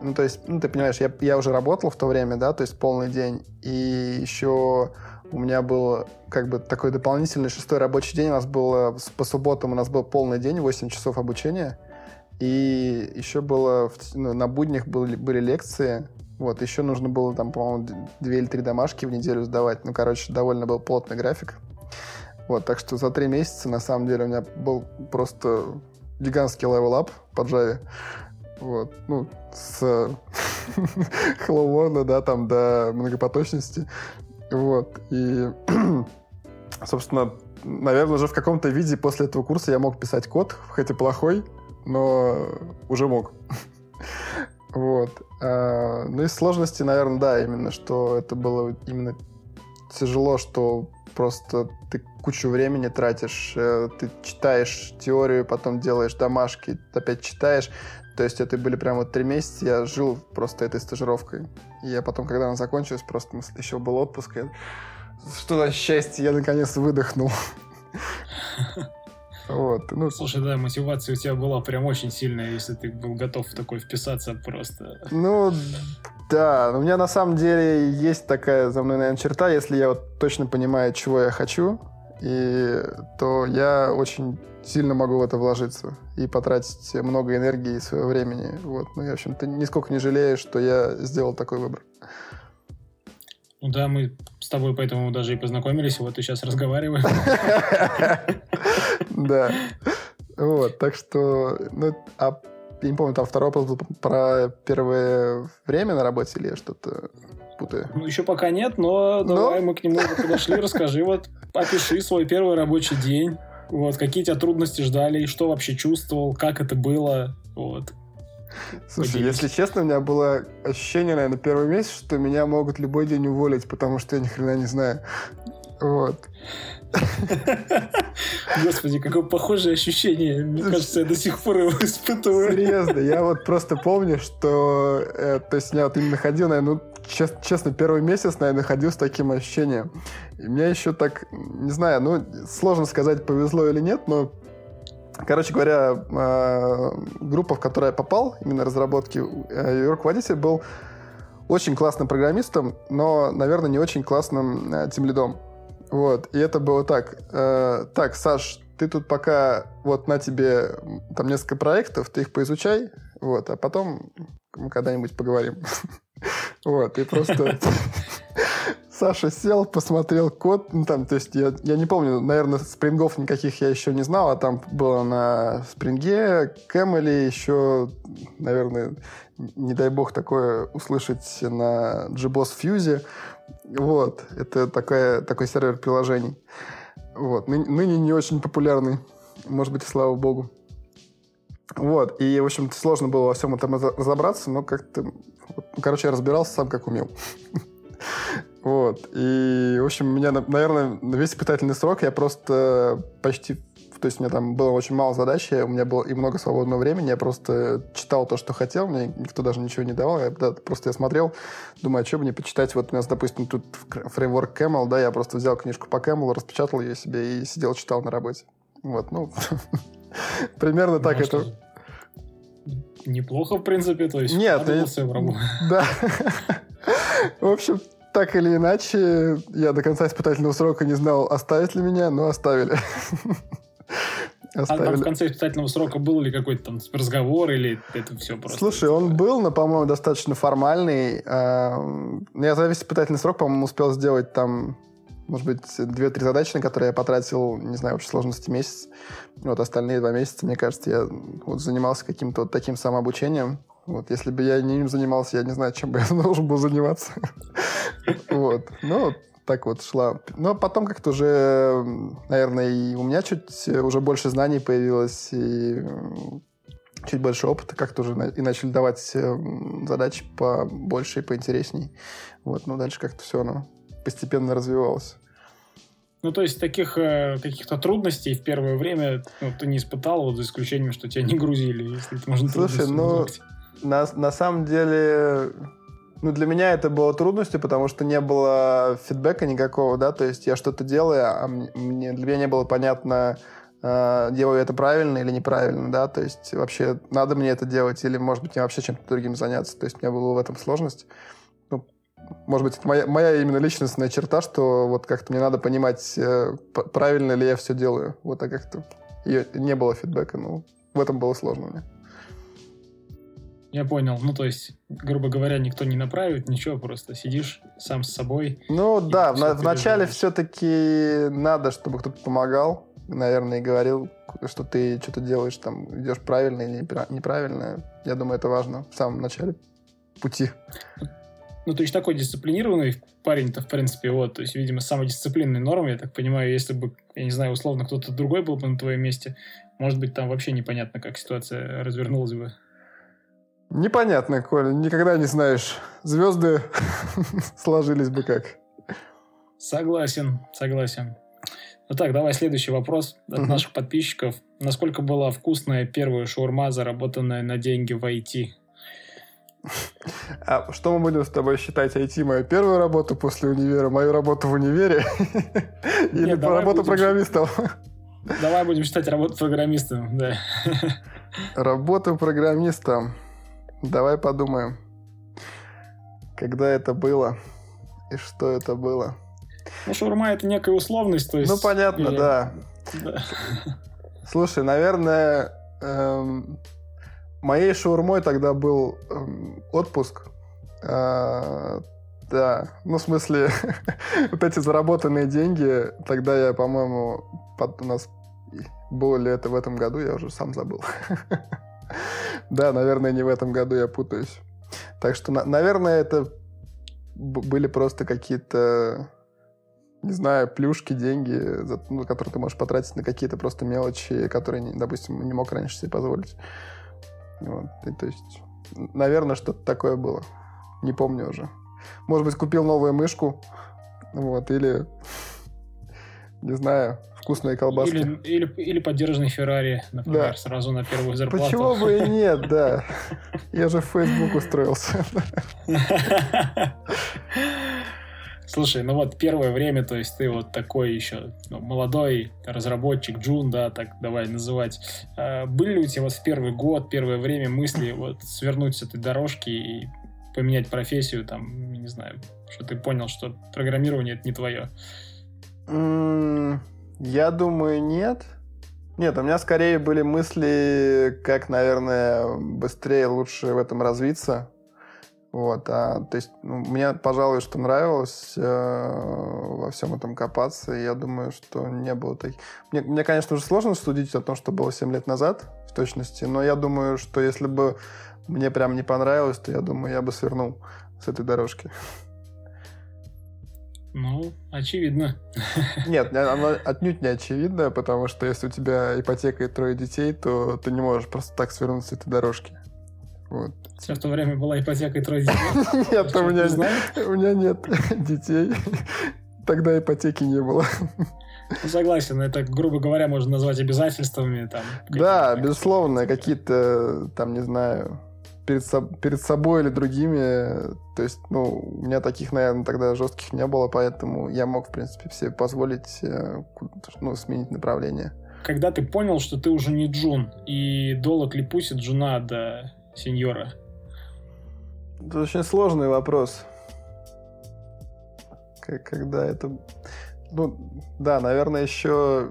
Ну, то есть, ну, ты понимаешь, я, я уже работал в то время, да, то есть полный день, и еще у меня был как бы такой дополнительный шестой рабочий день. У нас было по субботам у нас был полный день, 8 часов обучения. И еще было ну, на буднях были, были лекции. Вот, еще нужно было там, по-моему, две или три домашки в неделю сдавать. Ну, короче, довольно был плотный график. Вот, так что за три месяца, на самом деле, у меня был просто гигантский level-up по Java. Вот, ну, с Hello да, там, до многопоточности. Вот. И, собственно, наверное, уже в каком-то виде после этого курса я мог писать код, хоть и плохой, но уже мог. Вот. А, ну, из сложности, наверное, да, именно, что это было именно тяжело, что просто ты кучу времени тратишь, э, ты читаешь теорию, потом делаешь домашки, опять читаешь. То есть это были прям вот три месяца, я жил просто этой стажировкой. И я потом, когда она закончилась, просто еще был отпуск. Я... Что за счастье, я наконец выдохнул. Вот, ну, Слушай, да, мотивация у тебя была прям очень сильная, если ты был готов в такой вписаться просто. Ну, да, у меня на самом деле есть такая за мной, наверное, черта, если я вот точно понимаю, чего я хочу, и то я очень сильно могу в это вложиться и потратить много энергии и своего времени. Вот. Ну, я, в общем-то, нисколько не жалею, что я сделал такой выбор. Ну да, мы с тобой поэтому даже и познакомились, вот и сейчас разговариваем. Да. Вот, так что, ну, а я не помню, там второй вопрос был про первое время на работе или что-то путаю? Ну, еще пока нет, но, но... давай мы к нему подошли, расскажи, вот, опиши свой первый рабочий день. Вот, какие тебя трудности ждали, что вообще чувствовал, как это было, вот. Слушай, Поделись. если честно, у меня было ощущение, наверное, первый месяц, что меня могут любой день уволить, потому что я ни хрена не знаю. Вот. Господи, какое похожее ощущение. Мне кажется, я до сих пор его испытываю. Серьезно, я вот просто помню, что... Э, то есть я вот именно ходил, наверное, ну, чест, честно, первый месяц, наверное, ходил с таким ощущением. И мне еще так, не знаю, ну, сложно сказать, повезло или нет, но Короче говоря, э, группа, в которую я попал, именно разработки, э, ее руководитель был очень классным программистом, но, наверное, не очень классным э, тимлидом. Вот, и это было так. Так, Саш, ты тут пока вот на тебе там несколько проектов, ты их поизучай, вот, а потом мы когда-нибудь поговорим. Вот, и просто Саша сел, посмотрел код, ну, там, то есть я, я не помню, наверное, спрингов никаких я еще не знал, а там было на спринге, Кэмели еще, наверное, не дай бог такое услышать на JBoss Fuse. Вот, это такая, такой сервер приложений. Вот, ны, ныне не очень популярный, может быть, слава богу. Вот, и, в общем-то, сложно было во всем этом разобраться, но как-то... Ну, короче, я разбирался сам, как умел. Вот. И, в общем, у меня, наверное, на весь испытательный срок я просто почти... То есть у меня там было очень мало задач, у меня было и много свободного времени, я просто читал то, что хотел, мне никто даже ничего не давал, я, да, просто я смотрел, думаю, а что бы мне почитать, вот у нас, допустим, тут фреймворк Camel, да, я просто взял книжку по Camel, распечатал ее себе и сидел, читал на работе. Вот, ну, примерно так это... Неплохо, в принципе, то есть Нет, да. В общем, так или иначе, я до конца испытательного срока не знал, оставить ли меня, но оставили. Оставили. А там в конце испытательного срока был ли какой-то там разговор или это все просто? Слушай, он был, но, по-моему, достаточно формальный. А, я за весь испытательный срок, по-моему, успел сделать там, может быть, две-три задачи, на которые я потратил, не знаю, общей сложности месяц. Вот остальные два месяца, мне кажется, я вот занимался каким-то вот таким самообучением. Вот, если бы я им занимался, я не знаю, чем бы я должен был заниматься. Вот. Ну, так вот шла. Но потом как-то уже, наверное, и у меня чуть уже больше знаний появилось, и чуть больше опыта, как-то уже и начали давать э, задачи побольше и поинтересней. Вот, но дальше как-то все оно постепенно развивалось. Ну, то есть таких э, каких-то трудностей в первое время ну, ты не испытал, вот за исключением, что тебя не грузили, если это можно Слушай, ну, на, на самом деле, ну, для меня это было трудностью, потому что не было фидбэка никакого, да, то есть я что-то делаю, а мне, для меня не было понятно, э, делаю это правильно или неправильно, да, то есть вообще надо мне это делать или, может быть, мне вообще чем-то другим заняться, то есть у меня была в этом сложность. Ну, может быть, это моя, моя именно личностная черта, что вот как-то мне надо понимать, э, правильно ли я все делаю, вот, а как-то не было фидбэка, ну, в этом было сложно мне. Я понял. Ну, то есть, грубо говоря, никто не направит, ничего, просто сидишь сам с собой. Ну, да, в, в начале все-таки надо, чтобы кто-то помогал, наверное, и говорил, что ты что-то делаешь, там, идешь правильно или неправильно. Я думаю, это важно в самом начале пути. Ну, то есть такой дисциплинированный парень-то, в принципе, вот, то есть, видимо, самодисциплинной нормы, я так понимаю, если бы, я не знаю, условно, кто-то другой был бы на твоем месте, может быть, там вообще непонятно, как ситуация развернулась бы. Непонятно, Коля, никогда не знаешь. Звезды сложились бы как. Согласен, согласен. Ну так, давай следующий вопрос от наших подписчиков. Насколько была вкусная первая шаурма, заработанная на деньги в IT? А что мы будем с тобой считать IT? Мою первую работу после универа, мою работу в универе? Или Нет, работу программистом? Давай будем считать работу программистом, да. Работу программистом. Давай подумаем, когда это было и что это было. Ну, шаурма это некая условность, то есть... Ну, понятно, и... да. да. Слушай, наверное, эм, моей шаурмой тогда был эм, отпуск. Э, да, ну, в смысле, вот эти заработанные деньги, тогда я, по-моему, под, у нас было ли это в этом году, я уже сам забыл. да, наверное, не в этом году, я путаюсь. Так что, на, наверное, это были просто какие-то, не знаю, плюшки, деньги, ну, которые ты можешь потратить на какие-то просто мелочи, которые, допустим, не мог раньше себе позволить. Вот. И, то есть, наверное, что-то такое было. Не помню уже. Может быть, купил новую мышку. Вот, или... Не знаю, вкусные колбаски. Или, или, или поддержанный Феррари, например, да. сразу на первую зарплату. Почему бы и нет, да. Я же в Facebook устроился. Слушай, ну вот первое время, то есть ты вот такой еще ну, молодой разработчик, Джун, да, так давай называть. А, были ли у тебя вот в первый год, первое время мысли вот свернуть с этой дорожки и поменять профессию, там, не знаю, что ты понял, что программирование это не твое? Я думаю, нет. Нет, у меня скорее были мысли, как, наверное, быстрее, лучше в этом развиться. Вот, а, то есть ну, мне, пожалуй, что нравилось э, во всем этом копаться, и я думаю, что не было таких... Мне, мне, конечно, уже сложно судить о том, что было 7 лет назад, в точности, но я думаю, что если бы мне прям не понравилось, то я думаю, я бы свернул с этой дорожки. Ну, очевидно. Нет, оно отнюдь не очевидно, потому что если у тебя ипотека и трое детей, то ты не можешь просто так свернуть с этой дорожки. Вот. У тебя в то время была ипотека и трое детей? Нет, у меня, у меня нет детей. Тогда ипотеки не было. Ну, согласен, это, грубо говоря, можно назвать обязательствами. Там, да, безусловно, какие-то, там, не знаю, перед, перед собой или другими. То есть, ну, у меня таких, наверное, тогда жестких не было, поэтому я мог, в принципе, себе позволить э, ну, сменить направление. Когда ты понял, что ты уже не джун, и долог ли путь от джуна до сеньора? Это очень сложный вопрос. Когда это... Ну, да, наверное, еще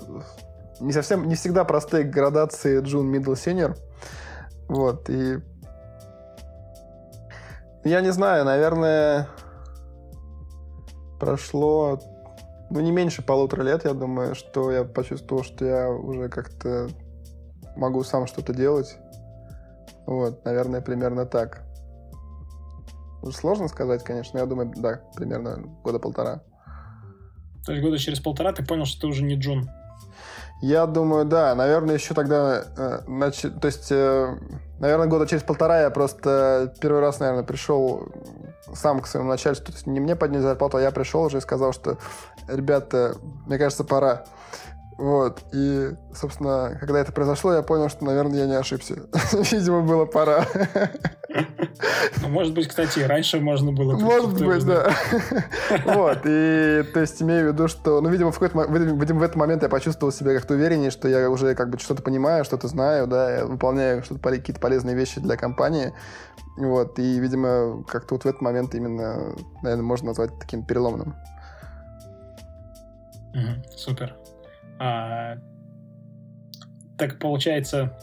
не совсем, не всегда простые градации джун, Middle, Senior. Вот, и я не знаю, наверное, прошло ну, не меньше полутора лет, я думаю, что я почувствовал, что я уже как-то могу сам что-то делать. Вот, наверное, примерно так. Сложно сказать, конечно, я думаю, да, примерно года полтора. То есть года через полтора ты понял, что ты уже не Джун? Я думаю, да. Наверное, еще тогда... Э, нач... То есть, э, наверное, года через полтора я просто первый раз, наверное, пришел сам к своему начальству. То есть не мне поднять зарплату, а я пришел уже и сказал, что, ребята, мне кажется, пора. Вот. И, собственно, когда это произошло, я понял, что, наверное, я не ошибся. Видимо, было пора. Ну, может быть, кстати, раньше можно было... Может быть, да. Вот. И, то есть, имею в виду, что, ну, видимо, в, какой-то, в этот момент я почувствовал себя как-то увереннее, что я уже как бы что-то понимаю, что-то знаю, да, выполняю что-то, какие-то полезные вещи для компании. Вот. И, видимо, как-то вот в этот момент именно, наверное, можно назвать таким переломным. Супер. А, так получается,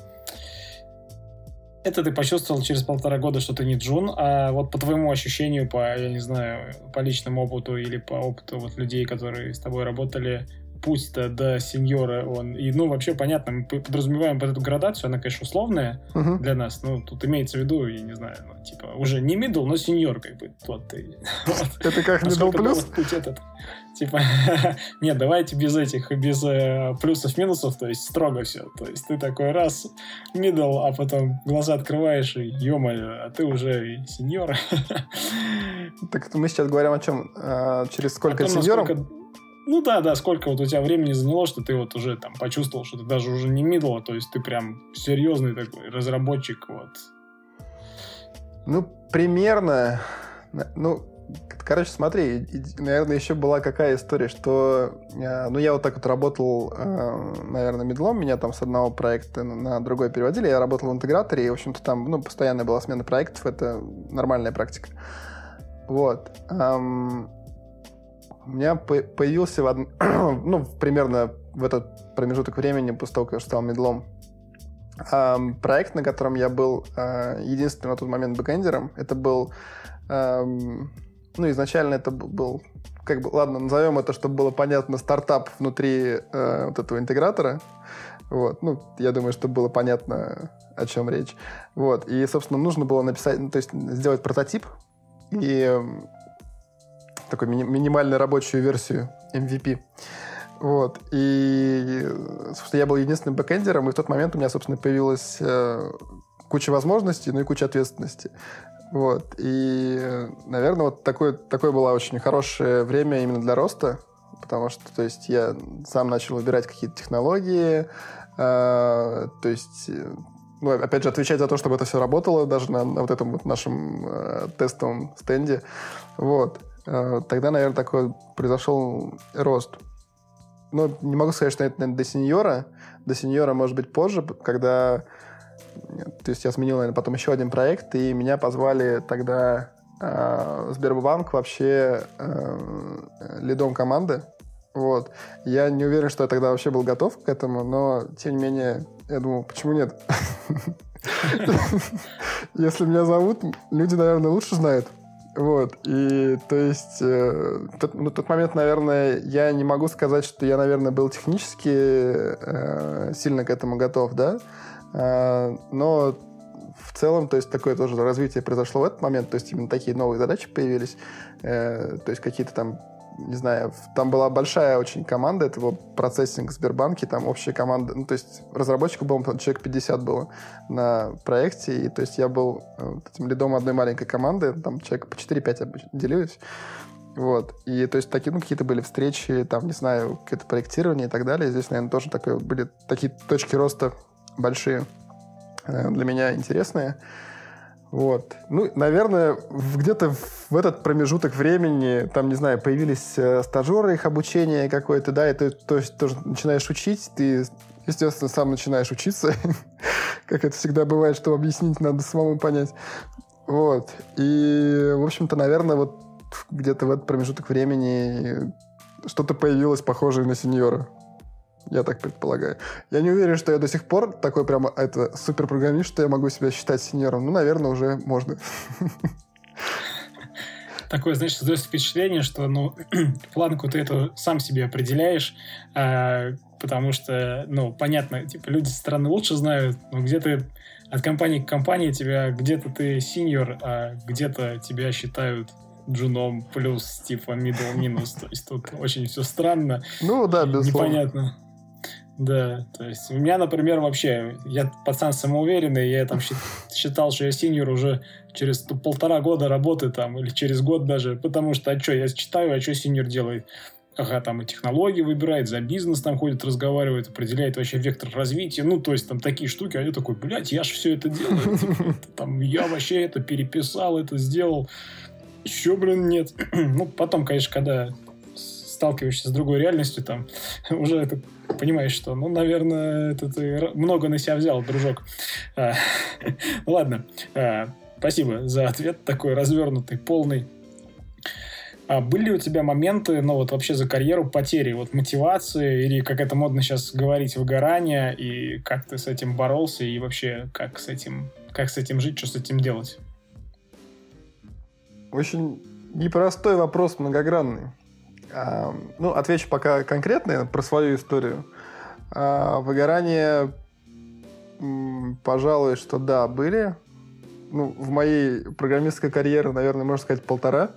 это ты почувствовал через полтора года, что ты не Джун, а вот по твоему ощущению, по, я не знаю, по личному опыту или по опыту вот людей, которые с тобой работали, путь-то до сеньора он. И, ну, вообще, понятно, мы подразумеваем под эту градацию, она, конечно, условная uh-huh. для нас. Ну, тут имеется в виду, я не знаю, ну, типа, уже не middle, но сеньор, как бы, вот ты. Это как middle плюс? Путь этот? Типа, нет, давайте без этих, без э, плюсов-минусов, то есть строго все. То есть ты такой раз, middle, а потом глаза открываешь и, ё а ты уже сеньор. Так мы сейчас говорим о чем? А, через сколько сеньоров? Ну да, да, сколько вот у тебя времени заняло, что ты вот уже там почувствовал, что ты даже уже не мидл, то есть ты прям серьезный такой разработчик, вот. Ну, примерно, ну, короче, смотри, наверное, еще была какая история, что, э, ну, я вот так вот работал, э, наверное, медлом, меня там с одного проекта на другой переводили, я работал в интеграторе, и, в общем-то, там, ну, постоянная была смена проектов, это нормальная практика. Вот. У меня появился в од... ну, примерно в этот промежуток времени, после того, как я стал медлом, проект, на котором я был а, единственным на тот момент бэкэндером. Это был... Ну, изначально это был как бы, ладно, назовем это, чтобы было понятно, стартап внутри э, вот этого интегратора. Вот, ну, я думаю, чтобы было понятно, о чем речь. Вот, и, собственно, нужно было написать, ну, то есть сделать прототип и такую ми- минимальную рабочую версию MVP. Вот, и, собственно, я был единственным бэкэндером, и в тот момент у меня, собственно, появилась э, куча возможностей, ну и куча ответственности. Вот. И, наверное, вот такое, такое было очень хорошее время именно для роста, потому что, то есть, я сам начал выбирать какие-то технологии, э, то есть, ну, опять же, отвечать за то, чтобы это все работало, даже на, на вот этом вот нашем э, тестовом стенде. Вот. Э, тогда, наверное, такой произошел рост. Но не могу сказать, что это, наверное, до сеньора. До сеньора, может быть, позже, когда то есть я сменил, наверное, потом еще один проект, и меня позвали тогда э, Сбербанк вообще э, лидом команды. Вот. Я не уверен, что я тогда вообще был готов к этому, но, тем не менее, я думал, почему нет? Если меня зовут, люди, наверное, лучше знают. Вот, и то есть э, тот, ну, тот момент, наверное, я не могу сказать, что я, наверное, был технически э, сильно к этому готов, да, а, но в целом, то есть такое тоже развитие произошло в этот момент, то есть именно такие новые задачи появились, э, то есть какие-то там не знаю, там была большая очень команда, это был процессинг в Сбербанке, там общая команда, ну, то есть разработчиков было, человек 50 было на проекте, и то есть я был э, этим лидом одной маленькой команды, там человек по 4-5 обычно делились, вот. И то есть такие, ну, какие-то были встречи, там, не знаю, какое-то проектирование и так далее. Здесь, наверное, тоже такое, были такие точки роста большие, э, для меня интересные. Вот. Ну, наверное, где-то в этот промежуток времени, там, не знаю, появились э, стажеры, их обучение какое-то, да, и ты то есть, тоже начинаешь учить, ты, естественно, сам начинаешь учиться, как это всегда бывает, чтобы объяснить, надо самому понять. Вот. И, в общем-то, наверное, вот где-то в этот промежуток времени что-то появилось похожее на сеньора. Я так предполагаю. Я не уверен, что я до сих пор такой прямо это суперпрограммист, что я могу себя считать сеньором. Ну, наверное, уже можно. Такое, знаешь, создается впечатление, что, ну, планку ты эту сам себе определяешь, а, потому что, ну, понятно, типа, люди со стороны лучше знают, но где ты от компании к компании тебя, где-то ты сеньор, а где-то тебя считают джуном плюс, типа, middle минус. То есть тут очень все странно. Ну да, безусловно. Непонятно. Да, то есть у меня, например, вообще, я пацан самоуверенный, я там считал, что я синьор уже через полтора года работы там, или через год даже, потому что, а что, я читаю, а что синьор делает? Ага, там и технологии выбирает, за бизнес там ходит, разговаривает, определяет вообще вектор развития, ну, то есть там такие штуки, а я такой, блядь, я же все это делаю, типа, там, я вообще это переписал, это сделал, еще, блин, нет. ну, потом, конечно, когда сталкиваешься с другой реальностью, там уже это понимаешь, что, ну, наверное, это ты много на себя взял, дружок. А, ладно, а, спасибо за ответ такой развернутый, полный. А были у тебя моменты, ну вот вообще за карьеру потери, вот мотивации или, как это модно сейчас говорить, выгорания, и как ты с этим боролся, и вообще как с этим, как с этим жить, что с этим делать? Очень непростой вопрос, многогранный. Ну, отвечу пока конкретно про свою историю. А, выгорание, пожалуй, что да, были. Ну, в моей программистской карьере, наверное, можно сказать, полтора.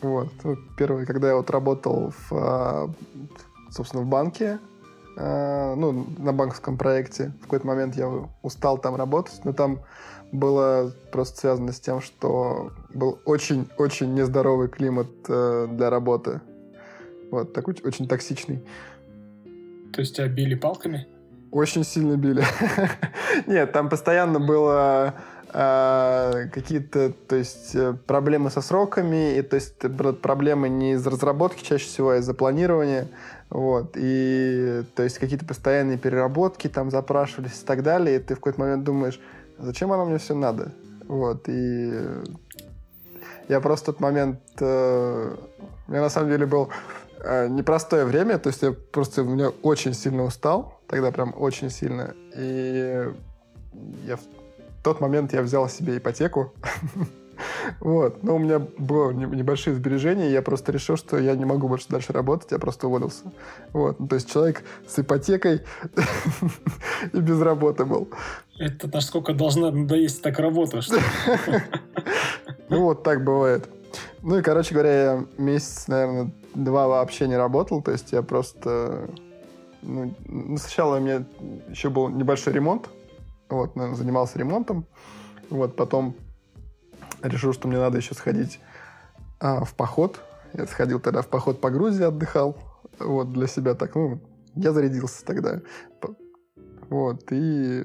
Вот. Ну, первый, когда я вот работал в, а, собственно, в банке, а, ну, на банковском проекте. В какой-то момент я устал там работать, но там было просто связано с тем, что был очень-очень нездоровый климат э, для работы. Вот, такой очень токсичный. То есть тебя били палками? Очень сильно били. Нет, там постоянно было э, какие-то, то есть э, проблемы со сроками, и то есть проблемы не из разработки чаще всего, а из-за планирования, вот, и то есть какие-то постоянные переработки там запрашивались и так далее, и ты в какой-то момент думаешь, зачем оно мне все надо? Вот, и Я просто в тот момент... Э, у меня на самом деле был э, непростое время, то есть я просто у меня очень сильно устал, тогда прям очень сильно. И я в тот момент я взял себе ипотеку. Вот. Но у меня было небольшие сбережения, и я просто решил, что я не могу больше дальше работать, я просто уволился. Вот. Ну, то есть человек с ипотекой и без работы был. Это насколько должна надоесть так работа, что Ну, вот так бывает. Ну и, короче говоря, я месяц, наверное, два вообще не работал, то есть я просто... Ну, сначала у меня еще был небольшой ремонт, вот, наверное, занимался ремонтом, вот, потом решил, что мне надо еще сходить а, в поход. Я сходил тогда в поход по Грузии, отдыхал. Вот, для себя так, ну, я зарядился тогда. Вот, и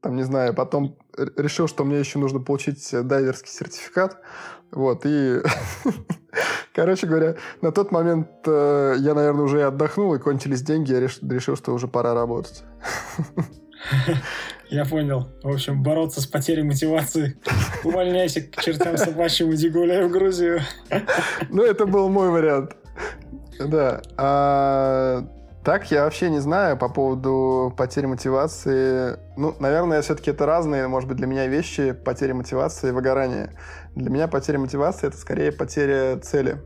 там, не знаю, потом решил, что мне еще нужно получить дайверский сертификат. Вот, и, короче говоря, на тот момент э, я, наверное, уже и отдохнул, и кончились деньги, я решил, решил, что уже пора работать. Я понял. В общем, бороться с потерей мотивации. Увольняйся к чертям собачьим, иди гуляй в Грузию. Ну, это был мой вариант. Да. А, так, я вообще не знаю по поводу потери мотивации. Ну, наверное, все-таки это разные, может быть, для меня вещи. Потеря мотивации и выгорание. Для меня потеря мотивации — это скорее потеря цели.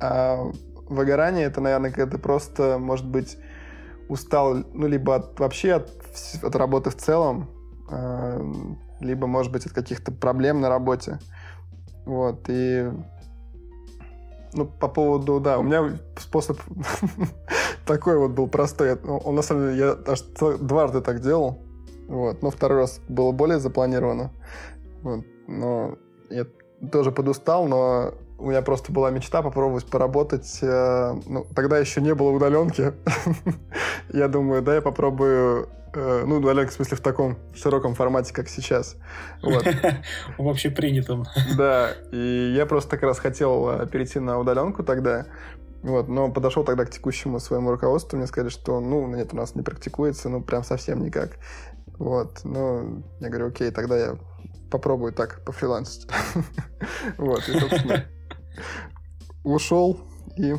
А выгорание — это, наверное, когда ты просто, может быть, устал, ну, либо от, вообще от, от работы в целом, э, либо, может быть, от каких-то проблем на работе. Вот, и... Ну, по поводу, да, у меня способ такой вот был простой. Он, на самом деле, я аж дважды так делал. Вот, но второй раз было более запланировано. Вот, но я тоже подустал, но у меня просто была мечта попробовать поработать. Э, ну, тогда еще не было удаленки. я думаю, да, я попробую ну, удаленка в смысле в таком широком формате, как сейчас. Вот. В общепринятом. Да, и я просто как раз хотел э, перейти на удаленку тогда, вот, но подошел тогда к текущему своему руководству, мне сказали, что, ну, нет, у нас не практикуется, ну, прям совсем никак. Вот, ну, я говорю, окей, тогда я попробую так пофрилансить. Вот, и, собственно, ушел и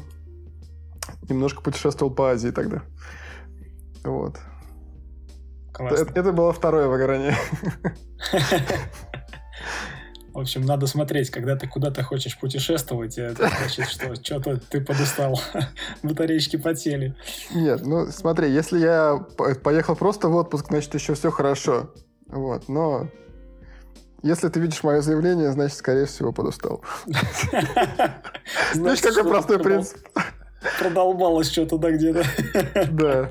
немножко путешествовал по Азии тогда. Вот. Это, это было второе выгорание. В общем, надо смотреть, когда ты куда-то хочешь путешествовать, это значит, что что-то ты подустал, батареечки потели. Нет, ну смотри, если я поехал просто в отпуск, значит, еще все хорошо. Вот, но если ты видишь мое заявление, значит, скорее всего, подустал. Знаешь, какой простой принцип? Продолбалось что-то да где-то. Да.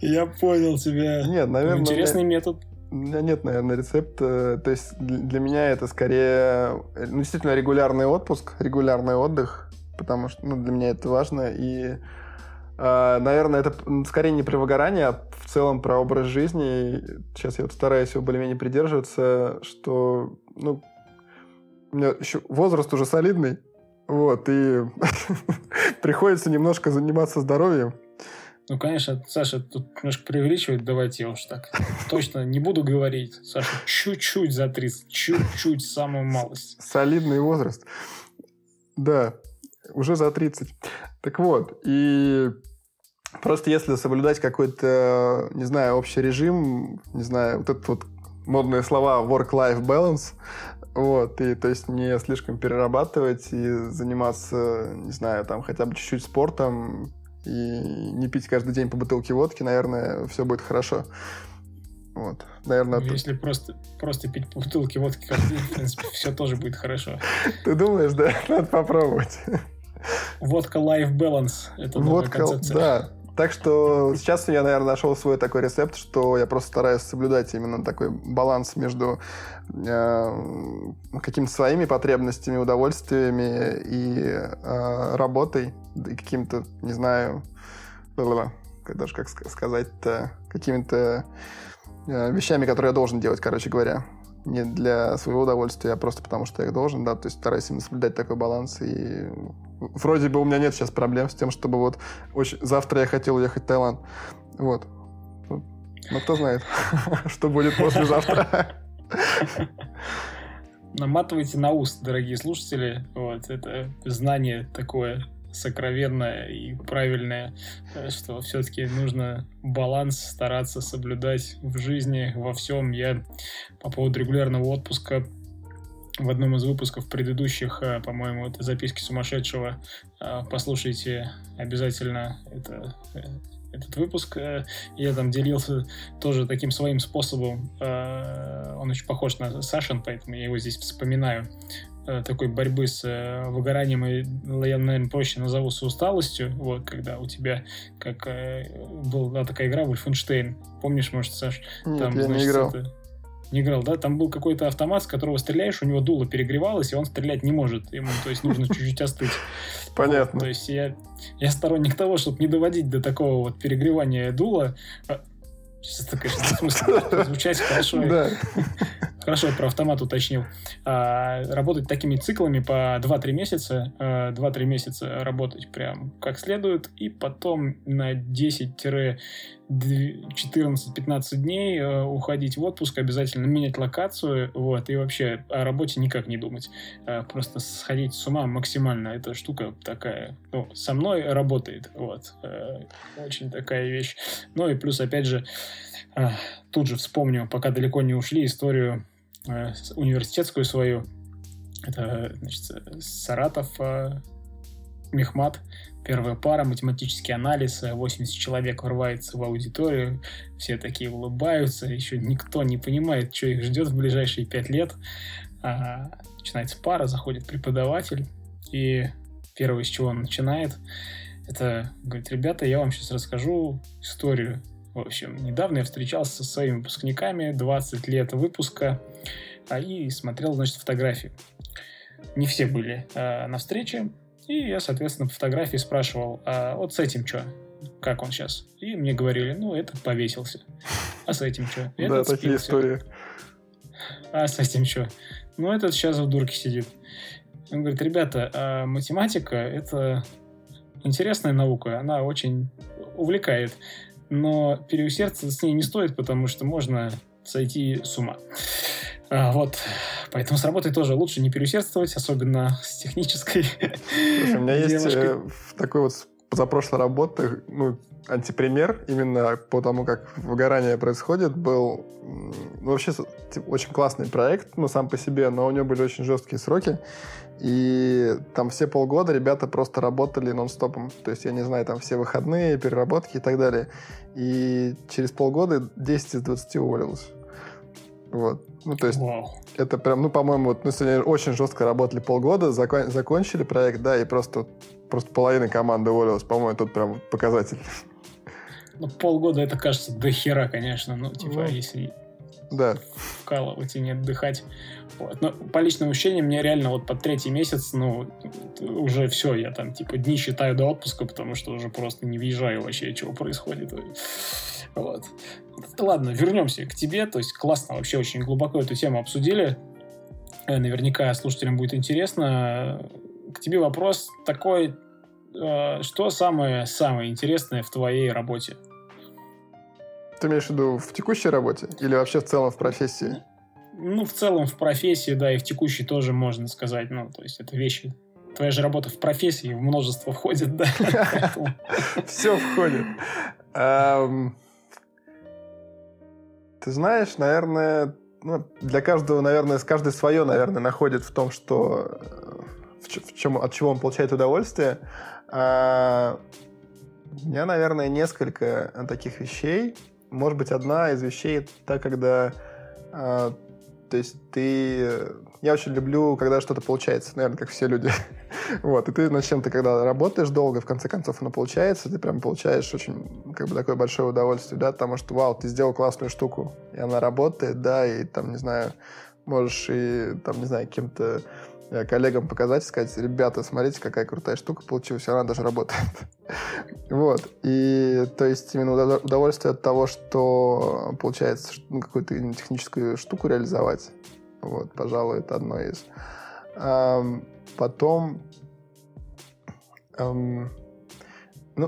Я понял тебя. Нет, наверное... Интересный метод. У меня нет, наверное, рецепта. То есть для меня это скорее, ну, действительно, регулярный отпуск, регулярный отдых, потому что ну, для меня это важно. И а, наверное, это скорее не про выгорание, а в целом про образ жизни. Сейчас я вот стараюсь его более-менее придерживаться, что, ну, у меня еще возраст уже солидный, вот, и приходится немножко заниматься здоровьем. Ну, конечно, Саша тут немножко преувеличивает, давайте я уж так точно не буду говорить. Саша чуть-чуть за 30, чуть-чуть, самую малость. Солидный возраст. Да, уже за 30. Так вот, и Просто если соблюдать какой-то, не знаю, общий режим, не знаю, вот это вот модные слова work-life balance, вот, и то есть не слишком перерабатывать и заниматься, не знаю, там хотя бы чуть-чуть спортом и не пить каждый день по бутылке водки, наверное, все будет хорошо. Вот, наверное, ну, Если просто, просто пить по бутылке водки каждый день, в принципе, все тоже будет хорошо. Ты думаешь, да? Надо попробовать. Водка Life Balance. Это новая концепция. Да, так что сейчас я, наверное, нашел свой такой рецепт, что я просто стараюсь соблюдать именно такой баланс между э, какими-то своими потребностями, удовольствиями и э, работой, и каким-то, не знаю, даже как сказать-то, какими-то э, вещами, которые я должен делать, короче говоря. Не для своего удовольствия, а просто потому, что я их должен, да, то есть стараюсь именно соблюдать такой баланс, и вроде бы у меня нет сейчас проблем с тем, чтобы вот очень... завтра я хотел уехать в Таиланд, вот. Но кто знает, что будет послезавтра. наматывайте на уст, дорогие слушатели. Вот, это знание такое сокровенное и правильное, э, что все-таки нужно баланс стараться соблюдать в жизни, во всем. Я по поводу регулярного отпуска в одном из выпусков предыдущих, э, по-моему, это записки сумасшедшего. Э, послушайте обязательно это этот выпуск. Я там делился тоже таким своим способом. Он очень похож на Сашин, поэтому я его здесь вспоминаю. Э, такой борьбы с э, выгоранием, и я, наверное, проще назову с усталостью, вот, когда у тебя, как э, была такая игра Wolfenstein, помнишь, может, Саш? Нет, там, я значит, не играл. Это, не играл, да? Там был какой-то автомат, с которого стреляешь, у него дуло перегревалось, и он стрелять не может. Ему, то есть, нужно чуть-чуть остыть. Понятно. Вот, то есть, я, я сторонник того, чтобы не доводить до такого вот перегревания дула. А, сейчас это, конечно, в смысле звучать хорошо. Да. Хорошо, про автомат уточнил. А, работать такими циклами по 2-3 месяца, 2-3 месяца работать прям как следует, и потом на 10 14-15 дней э, уходить в отпуск, обязательно менять локацию, вот, и вообще о работе никак не думать. Э, просто сходить с ума максимально. Эта штука такая, ну, со мной работает, вот. Э, очень такая вещь. Ну и плюс, опять же, тут же вспомню, пока далеко не ушли, историю университетскую свою. Это, значит, Саратов, Мехмат, Первая пара, математический анализ, 80 человек врывается в аудиторию, все такие улыбаются, еще никто не понимает, что их ждет в ближайшие пять лет. А, начинается пара, заходит преподаватель, и первое, с чего он начинает, это говорит, ребята, я вам сейчас расскажу историю. В общем, недавно я встречался со своими выпускниками, 20 лет выпуска, а, и смотрел, значит, фотографии. Не все были а, на встрече, и я, соответственно, по фотографии спрашивал, а вот с этим что? Как он сейчас? И мне говорили, ну, этот повесился. А с этим что? Да, такие истории. А с этим что? Ну, этот сейчас в дурке сидит. Он говорит, ребята, а математика — это интересная наука, она очень увлекает, но переусердствовать с ней не стоит, потому что можно сойти с ума. А, вот. Поэтому с работой тоже лучше не переусердствовать, особенно с технической. Слушай, у меня есть э, такой вот позапрошлой работы, ну, антипример именно по тому, как выгорание происходит, был ну, вообще типа, очень классный проект, ну, сам по себе, но у него были очень жесткие сроки, и там все полгода ребята просто работали нон-стопом, то есть, я не знаю, там все выходные, переработки и так далее, и через полгода 10 из 20 уволилось. Вот. Ну, то есть, Вау. это прям, ну, по-моему, вот, ну, сегодня очень жестко работали полгода, закон, закончили проект, да, и просто, просто половина команды уволилась. По-моему, тут прям показатель. Ну, полгода это кажется до хера, конечно, ну, типа, ну, если да. вкалывать и не отдыхать. Вот. Но по личным ощущениям, мне реально вот под третий месяц, ну, уже все, я там, типа, дни считаю до отпуска, потому что уже просто не въезжаю вообще, чего происходит. Вот. Ладно, вернемся к тебе. То есть классно, вообще очень глубоко эту тему обсудили. Э, наверняка слушателям будет интересно. К тебе вопрос такой, э, что самое-самое интересное в твоей работе? Ты имеешь в виду в текущей работе или вообще в целом в профессии? Ну, в целом в профессии, да, и в текущей тоже можно сказать. Ну, то есть это вещи Твоя же работа в профессии в множество входит, да? Все входит. Ты знаешь, наверное, ну, для каждого, наверное, с каждой свое, наверное, находит в том, что в, в чем, от чего он получает удовольствие. А, у меня, наверное, несколько таких вещей. Может быть, одна из вещей, так когда а, то есть ты... Я очень люблю, когда что-то получается, наверное, как все люди. вот, и ты над чем-то, когда работаешь долго, в конце концов оно получается, ты прям получаешь очень, как бы, такое большое удовольствие, да, потому что, вау, ты сделал классную штуку, и она работает, да, и там, не знаю, можешь и, там, не знаю, кем-то Э, коллегам показать и сказать, ребята, смотрите, какая крутая штука получилась, она даже работает. вот. И то есть именно удовольствие от того, что получается ну, какую-то техническую штуку реализовать. Вот, пожалуй, это одно из. Потом, ну,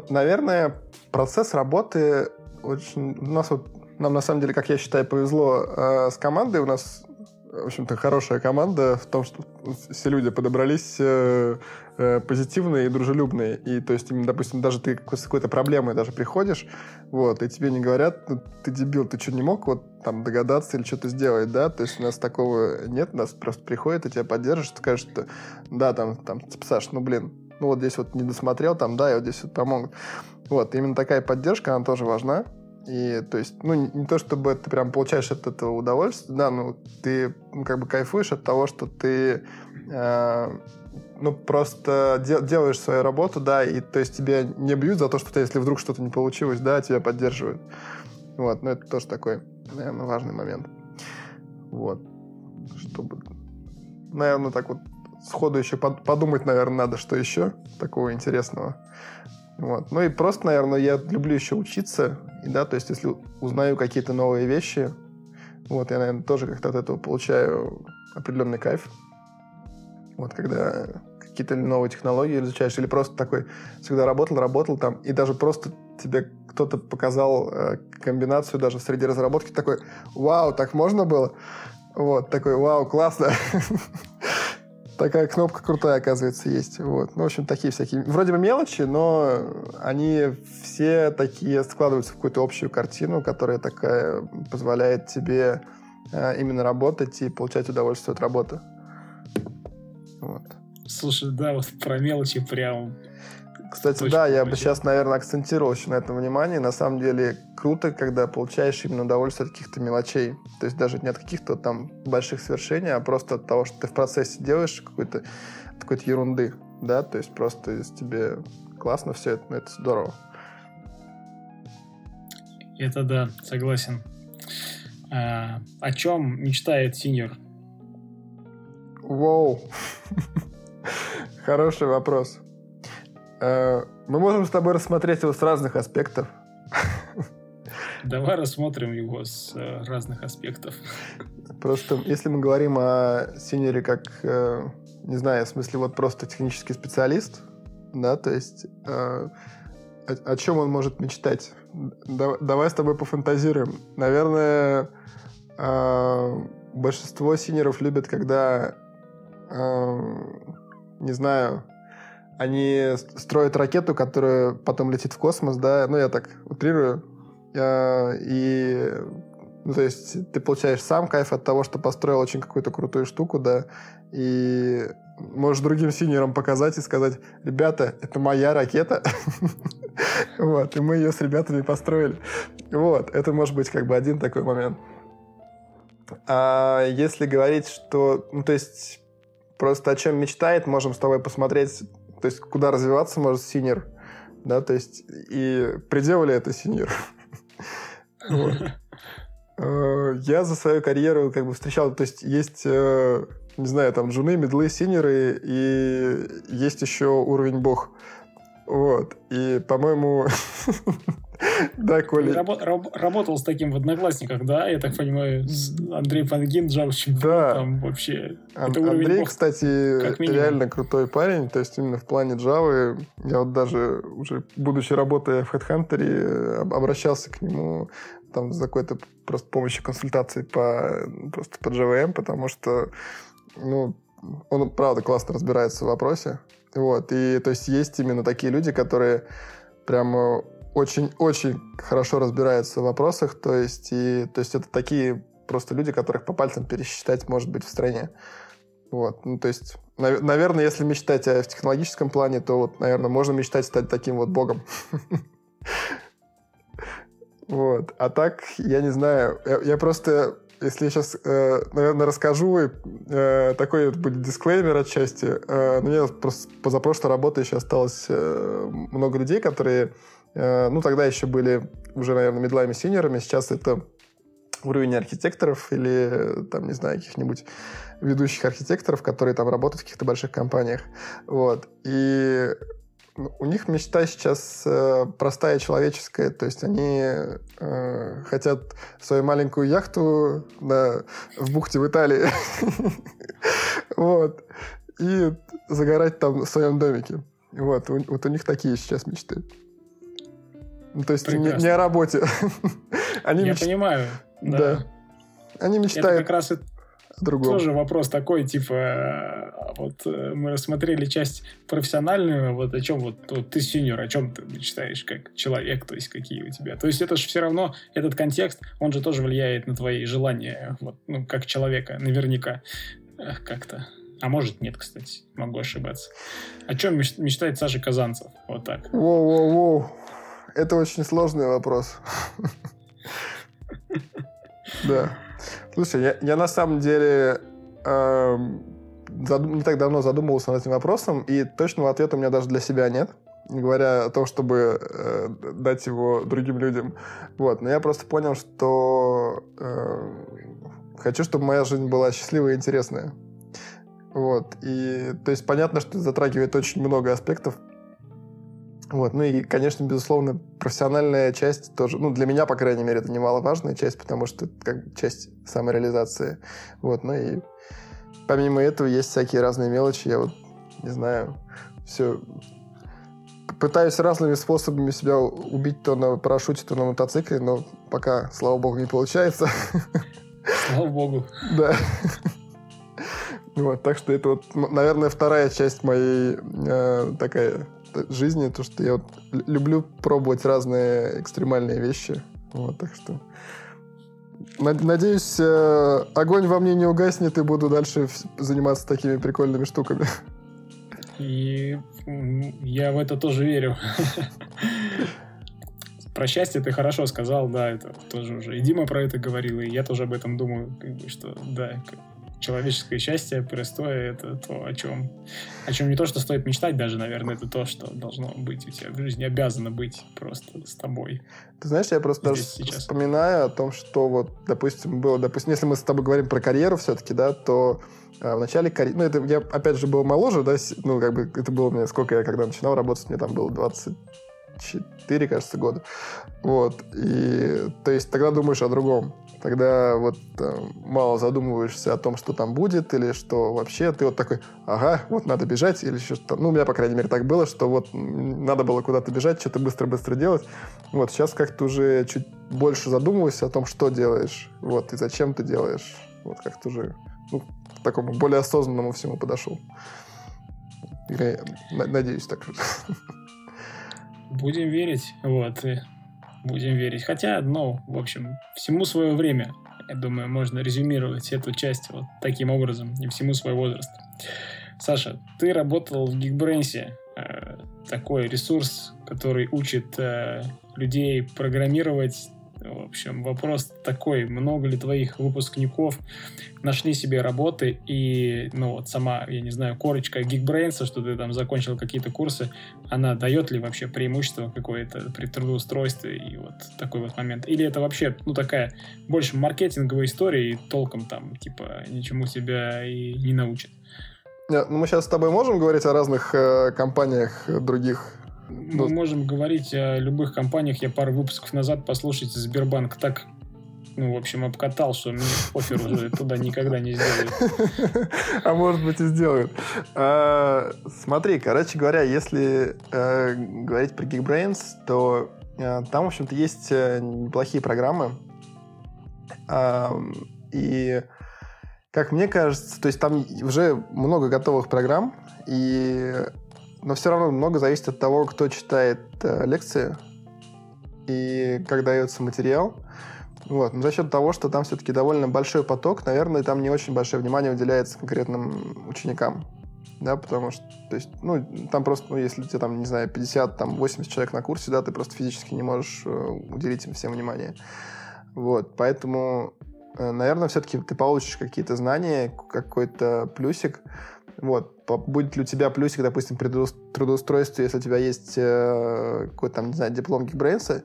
наверное, процесс работы очень... У нас вот, нам на самом деле, как я считаю, повезло э, с командой. У нас в общем-то, хорошая команда в том, что все люди подобрались э, э, позитивные и дружелюбные. И, то есть, допустим, даже ты с какой-то проблемой даже приходишь, вот, и тебе не говорят, ну, ты дебил, ты что, не мог вот там догадаться или что-то сделать, да? То есть у нас такого нет, у нас просто приходят и тебя поддержат, скажут, что да, там, там, типа, Саш, ну, блин, ну, вот здесь вот не досмотрел, там, да, и вот здесь вот помогут. Вот, именно такая поддержка, она тоже важна. И, то есть, ну, не, то, чтобы ты прям получаешь от этого удовольствие, да, ну, ты ну, как бы кайфуешь от того, что ты, э, ну, просто де- делаешь свою работу, да, и, то есть, тебя не бьют за то, что ты, если вдруг что-то не получилось, да, тебя поддерживают. Вот, ну, это тоже такой, наверное, важный момент. Вот. Чтобы, наверное, так вот сходу еще под, подумать, наверное, надо, что еще такого интересного. Вот. Ну и просто, наверное, я люблю еще учиться. И да, то есть если узнаю какие-то новые вещи, вот, я, наверное, тоже как-то от этого получаю определенный кайф. Вот, когда какие-то новые технологии изучаешь, или просто такой всегда работал, работал там, и даже просто тебе кто-то показал э, комбинацию даже среди разработки, такой, вау, так можно было? Вот, такой, вау, классно. Такая кнопка крутая, оказывается, есть. Вот. Ну, в общем, такие всякие... Вроде бы мелочи, но они все такие складываются в какую-то общую картину, которая такая позволяет тебе э, именно работать и получать удовольствие от работы. Вот. Слушай, да, вот про мелочи прям кстати, Точно да, я бы сейчас, наверное, акцентировал еще на этом внимание. На самом деле круто, когда получаешь именно удовольствие от каких-то мелочей. То есть даже не от каких-то там больших свершений, а просто от того, что ты в процессе делаешь какой-то какой-то ерунды. Да, то есть просто если тебе классно все это, ну, это здорово. Это да, согласен. А, о чем мечтает синьор? Воу. Хороший вопрос. Э, мы можем с тобой рассмотреть его с разных аспектов. Давай рассмотрим его с э, разных аспектов. Просто если мы говорим о сеньоре как, э, не знаю, в смысле вот просто технический специалист, да, то есть о, о чем он может мечтать? давай с тобой пофантазируем. Наверное, большинство сеньоров любят, когда, не знаю, они строят ракету, которая потом летит в космос, да, ну, я так утрирую, и, ну, то есть ты получаешь сам кайф от того, что построил очень какую-то крутую штуку, да, и можешь другим сеньорам показать и сказать, ребята, это моя ракета, вот, и мы ее с ребятами построили. Вот, это может быть как бы один такой момент. А если говорить, что, ну, то есть просто о чем мечтает, можем с тобой посмотреть то есть куда развиваться может сеньор, да, то есть и предел ли это сеньор. Э, я за свою карьеру как бы встречал, то есть есть, э, не знаю, там джуны, мидлы, сеньоры, и есть еще уровень бог. Вот. И, по-моему, Да, Коля. работал с таким в «Одноклассниках», да? Я так понимаю, Андрей Пангин, Java Да. Там вообще... Андрей, кстати, реально крутой парень. То есть именно в плане Java я вот даже уже, будучи работая в HeadHunter, обращался к нему там за какой-то просто помощью консультации по, просто по JVM, потому что, ну, он, правда, классно разбирается в вопросе. Вот, и то есть есть именно такие люди, которые прямо очень-очень хорошо разбираются в вопросах, то есть, и, то есть это такие просто люди, которых по пальцам пересчитать может быть в стране. Вот, ну, то есть, нав- наверное, если мечтать о, в технологическом плане, то вот, наверное, можно мечтать стать таким вот богом. Вот. А так, я не знаю, я, просто, если я сейчас, э, наверное, расскажу, э, такой будет дисклеймер отчасти, э, но мне просто позапрошлой работы еще осталось много людей, которые Э, ну, тогда еще были уже, наверное, медлами синерами. Сейчас это уровень архитекторов или, там, не знаю, каких-нибудь ведущих архитекторов, которые там работают в каких-то больших компаниях. Вот. И у них мечта сейчас э, простая человеческая, то есть они э, хотят свою маленькую яхту да, в бухте в Италии, вот, и загорать там в своем домике. Вот, вот у них такие сейчас мечты. Ну, то есть не, не о работе. Они Я меч... понимаю. Да. да. Они мечтают... Это как раз другом. Тоже вопрос такой, типа, э, вот э, мы рассмотрели часть профессиональную, вот о чем вот, вот ты сеньор, о чем ты мечтаешь как человек, то есть какие у тебя. То есть это же все равно, этот контекст, он же тоже влияет на твои желания, вот, ну, как человека, наверняка, как-то. А может нет, кстати, могу ошибаться. О чем мечтает Саша Казанцев? Вот так. Воу-воу-воу. Это очень сложный вопрос. Да. Слушай, я, я на самом деле э, задум, не так давно задумывался над этим вопросом, и точного ответа у меня даже для себя нет, не говоря о том, чтобы э, дать его другим людям. Вот. Но я просто понял, что э, хочу, чтобы моя жизнь была счастливая и интересная. Вот. И, то есть, понятно, что затрагивает очень много аспектов вот. Ну и, конечно, безусловно, профессиональная часть тоже, ну, для меня, по крайней мере, это немаловажная часть, потому что это как часть самореализации. Вот. Ну и помимо этого есть всякие разные мелочи. Я вот, не знаю, все пытаюсь разными способами себя убить то на парашюте, то на мотоцикле, но пока, слава богу, не получается. Слава богу. Да. Вот, так что это вот, наверное, вторая часть моей э, такая жизни, то, что я вот люблю пробовать разные экстремальные вещи. Вот, так что... Надеюсь, э, огонь во мне не угаснет, и буду дальше заниматься такими прикольными штуками. И я в это тоже верю. Про счастье ты хорошо сказал, да, это тоже уже. И Дима про это говорил, и я тоже об этом думаю, как бы, что да, человеческое счастье, простое, это то, о чем, о чем не то, что стоит мечтать даже, наверное, это то, что должно быть у тебя в жизни, обязано быть просто с тобой. Ты знаешь, я просто даже сейчас. вспоминаю о том, что вот, допустим, было, допустим, если мы с тобой говорим про карьеру все-таки, да, то а, в начале карьеры, ну, это я, опять же, был моложе, да, ну, как бы, это было мне, сколько я когда начинал работать, мне там было 20 4, кажется, года. Вот. И, то есть, тогда думаешь о другом. Тогда вот э, мало задумываешься о том, что там будет, или что вообще ты вот такой, ага, вот надо бежать, или что-то. Ну, у меня, по крайней мере, так было, что вот надо было куда-то бежать, что-то быстро-быстро делать. Вот сейчас как-то уже чуть больше задумываюсь о том, что делаешь, вот, и зачем ты делаешь. Вот как-то уже ну, к такому более осознанному всему подошел. Я надеюсь так. Будем верить, вот, будем верить. Хотя, ну, в общем, всему свое время. Я думаю, можно резюмировать эту часть вот таким образом, и всему свой возраст. Саша, ты работал в Geekbrains, э, такой ресурс, который учит э, людей программировать в общем, вопрос такой, много ли твоих выпускников нашли себе работы и, ну вот сама, я не знаю, корочка Geekbrains, что ты там закончил какие-то курсы, она дает ли вообще преимущество какое-то при трудоустройстве и вот такой вот момент? Или это вообще, ну, такая больше маркетинговая история и толком там, типа, ничему тебя и не научит? Ну мы сейчас с тобой можем говорить о разных э, компаниях других мы можем говорить о любых компаниях. Я пару выпусков назад послушайте Сбербанк так ну, в общем, обкатал, что мне офер уже туда никогда не сделают. А может быть и сделают. А, смотри, короче говоря, если э, говорить про Geekbrains, то э, там, в общем-то, есть э, неплохие программы. И, как мне кажется, то есть там уже много готовых программ, и но все равно много зависит от того, кто читает э, лекции и как дается материал. Вот. Но за счет того, что там все-таки довольно большой поток, наверное, там не очень большое внимание уделяется конкретным ученикам. Да, потому что, то есть, ну, там просто, ну, если у тебя там, не знаю, 50, там, 80 человек на курсе, да, ты просто физически не можешь э, уделить им всем внимание. Вот, поэтому, э, наверное, все-таки ты получишь какие-то знания, какой-то плюсик, вот. Будет ли у тебя плюсик, допустим, при трудоустройстве, если у тебя есть э, какой-то там, не знаю, диплом Geekbrains?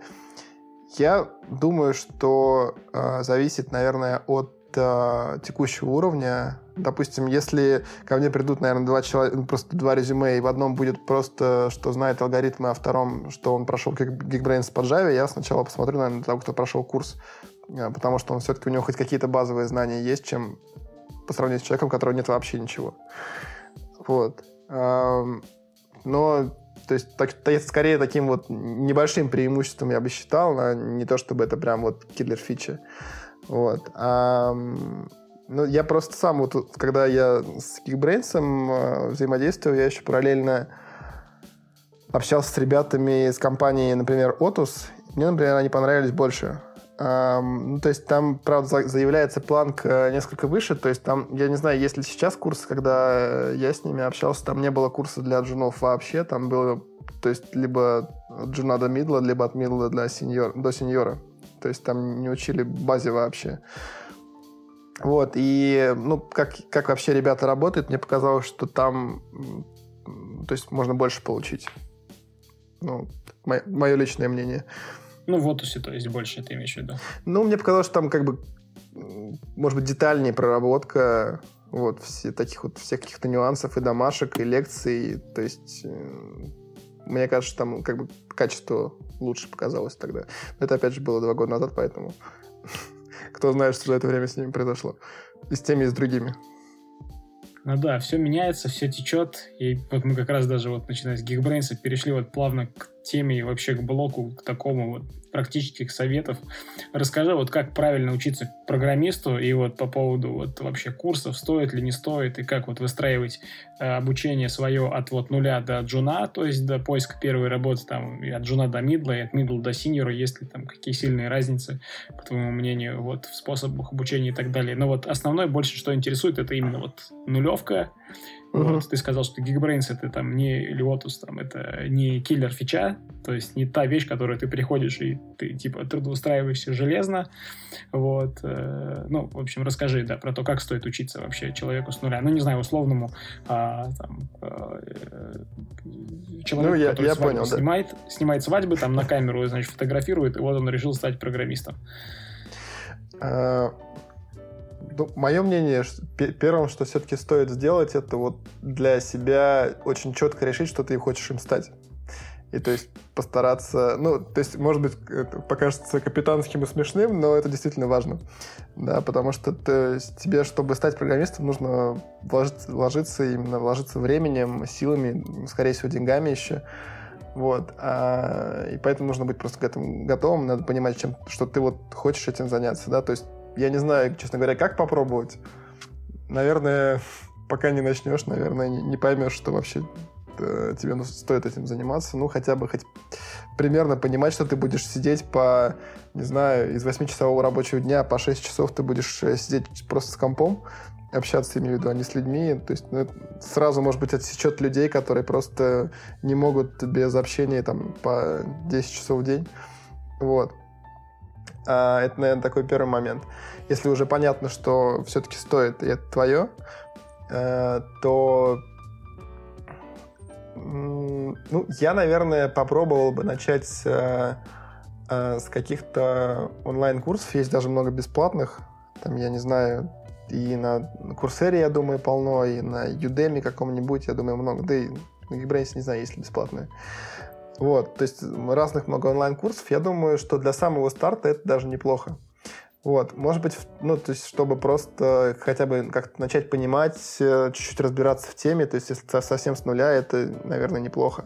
Я думаю, что э, зависит, наверное, от э, текущего уровня. Допустим, если ко мне придут, наверное, два человека, ну, просто два резюме, и в одном будет просто, что знает алгоритмы, а втором, что он прошел Geekbrains по Java, я сначала посмотрю, наверное, на того, кто прошел курс, э, потому что он все-таки у него хоть какие-то базовые знания есть, чем по сравнению с человеком, у которого нет вообще ничего. Вот. Но, то есть, так, скорее таким вот небольшим преимуществом я бы считал, а не то чтобы это прям вот киллер фича. Вот. А, Ну, я просто сам, вот, когда я с Geekbrains э, взаимодействовал, я еще параллельно общался с ребятами из компании, например, Otus. Мне, например, они понравились больше. Ну, то есть там, правда, заявляется планка несколько выше, то есть там, я не знаю, есть ли сейчас курсы, когда я с ними общался, там не было курса для джунов вообще, там было, то есть либо джуна до мидла, либо от мидла для сеньор, до сеньора. То есть там не учили базе вообще. Вот, и, ну, как, как вообще ребята работают, мне показалось, что там, то есть можно больше получить. Ну, мое личное мнение. Ну, в Отусе, то есть больше ты имеешь в виду? Ну, мне показалось, что там как бы, может быть, детальнее проработка вот, все, таких вот всех каких-то нюансов и домашек, и лекций. То есть, э, мне кажется, там как бы качество лучше показалось тогда. Но это, опять же, было два года назад, поэтому кто знает, что за это время с ними произошло. И с теми, и с другими. Ну да, все меняется, все течет. И вот мы как раз даже вот начиная с Geekbrains перешли вот плавно к теме и вообще к блоку, к такому вот практических советов. Расскажи, вот как правильно учиться программисту и вот по поводу вот вообще курсов, стоит ли, не стоит, и как вот выстраивать э, обучение свое от вот нуля до джуна, то есть до поиска первой работы там и от джуна до мидла, и от мидла до синьора, есть ли там какие сильные разницы, по твоему мнению, вот в способах обучения и так далее. Но вот основное больше, что интересует, это именно вот нулевка, Uh-huh. Вот, ты сказал, что Geekbrains это там не Lotus, там это не киллер фича, то есть не та вещь, которую ты приходишь и ты типа трудоустраиваешься железно. Вот. Э, ну, в общем, расскажи, да, про то, как стоит учиться вообще человеку с нуля. Ну, не знаю, условному а, там, а, человеку, ну, я, который я понял, снимает, да. снимает свадьбы, там на камеру, значит, фотографирует, и вот он решил стать программистом. Ну, мое мнение, что первым, что все-таки стоит сделать, это вот для себя очень четко решить, что ты хочешь им стать. И то есть постараться, ну, то есть, может быть, это покажется капитанским и смешным, но это действительно важно. Да, потому что ты, тебе, чтобы стать программистом, нужно вложиться, вложиться именно вложиться временем, силами, скорее всего, деньгами еще. Вот. А, и поэтому нужно быть просто к этому готовым, надо понимать, чем, что ты вот хочешь этим заняться, да, то есть я не знаю, честно говоря, как попробовать. Наверное, пока не начнешь, наверное, не, поймешь, что вообще э, тебе ну, стоит этим заниматься. Ну, хотя бы хоть примерно понимать, что ты будешь сидеть по, не знаю, из 8-часового рабочего дня по 6 часов ты будешь э, сидеть просто с компом, общаться, имею в виду, а не с людьми. То есть ну, сразу, может быть, отсечет людей, которые просто не могут без общения там по 10 часов в день. Вот. А, это, наверное, такой первый момент. Если уже понятно, что все-таки стоит, и это твое, э, то ну, я, наверное, попробовал бы начать с, э, э, с каких-то онлайн-курсов. Есть даже много бесплатных. Там, я не знаю, и на Курсере, я думаю, полно, и на Udemy каком-нибудь, я думаю, много. Да и на Geekbrains, не знаю, есть ли бесплатные. Вот, то есть разных много онлайн-курсов. Я думаю, что для самого старта это даже неплохо. Вот, может быть, ну, то есть, чтобы просто хотя бы как-то начать понимать, э, чуть-чуть разбираться в теме, то есть, если совсем с нуля, это, наверное, неплохо.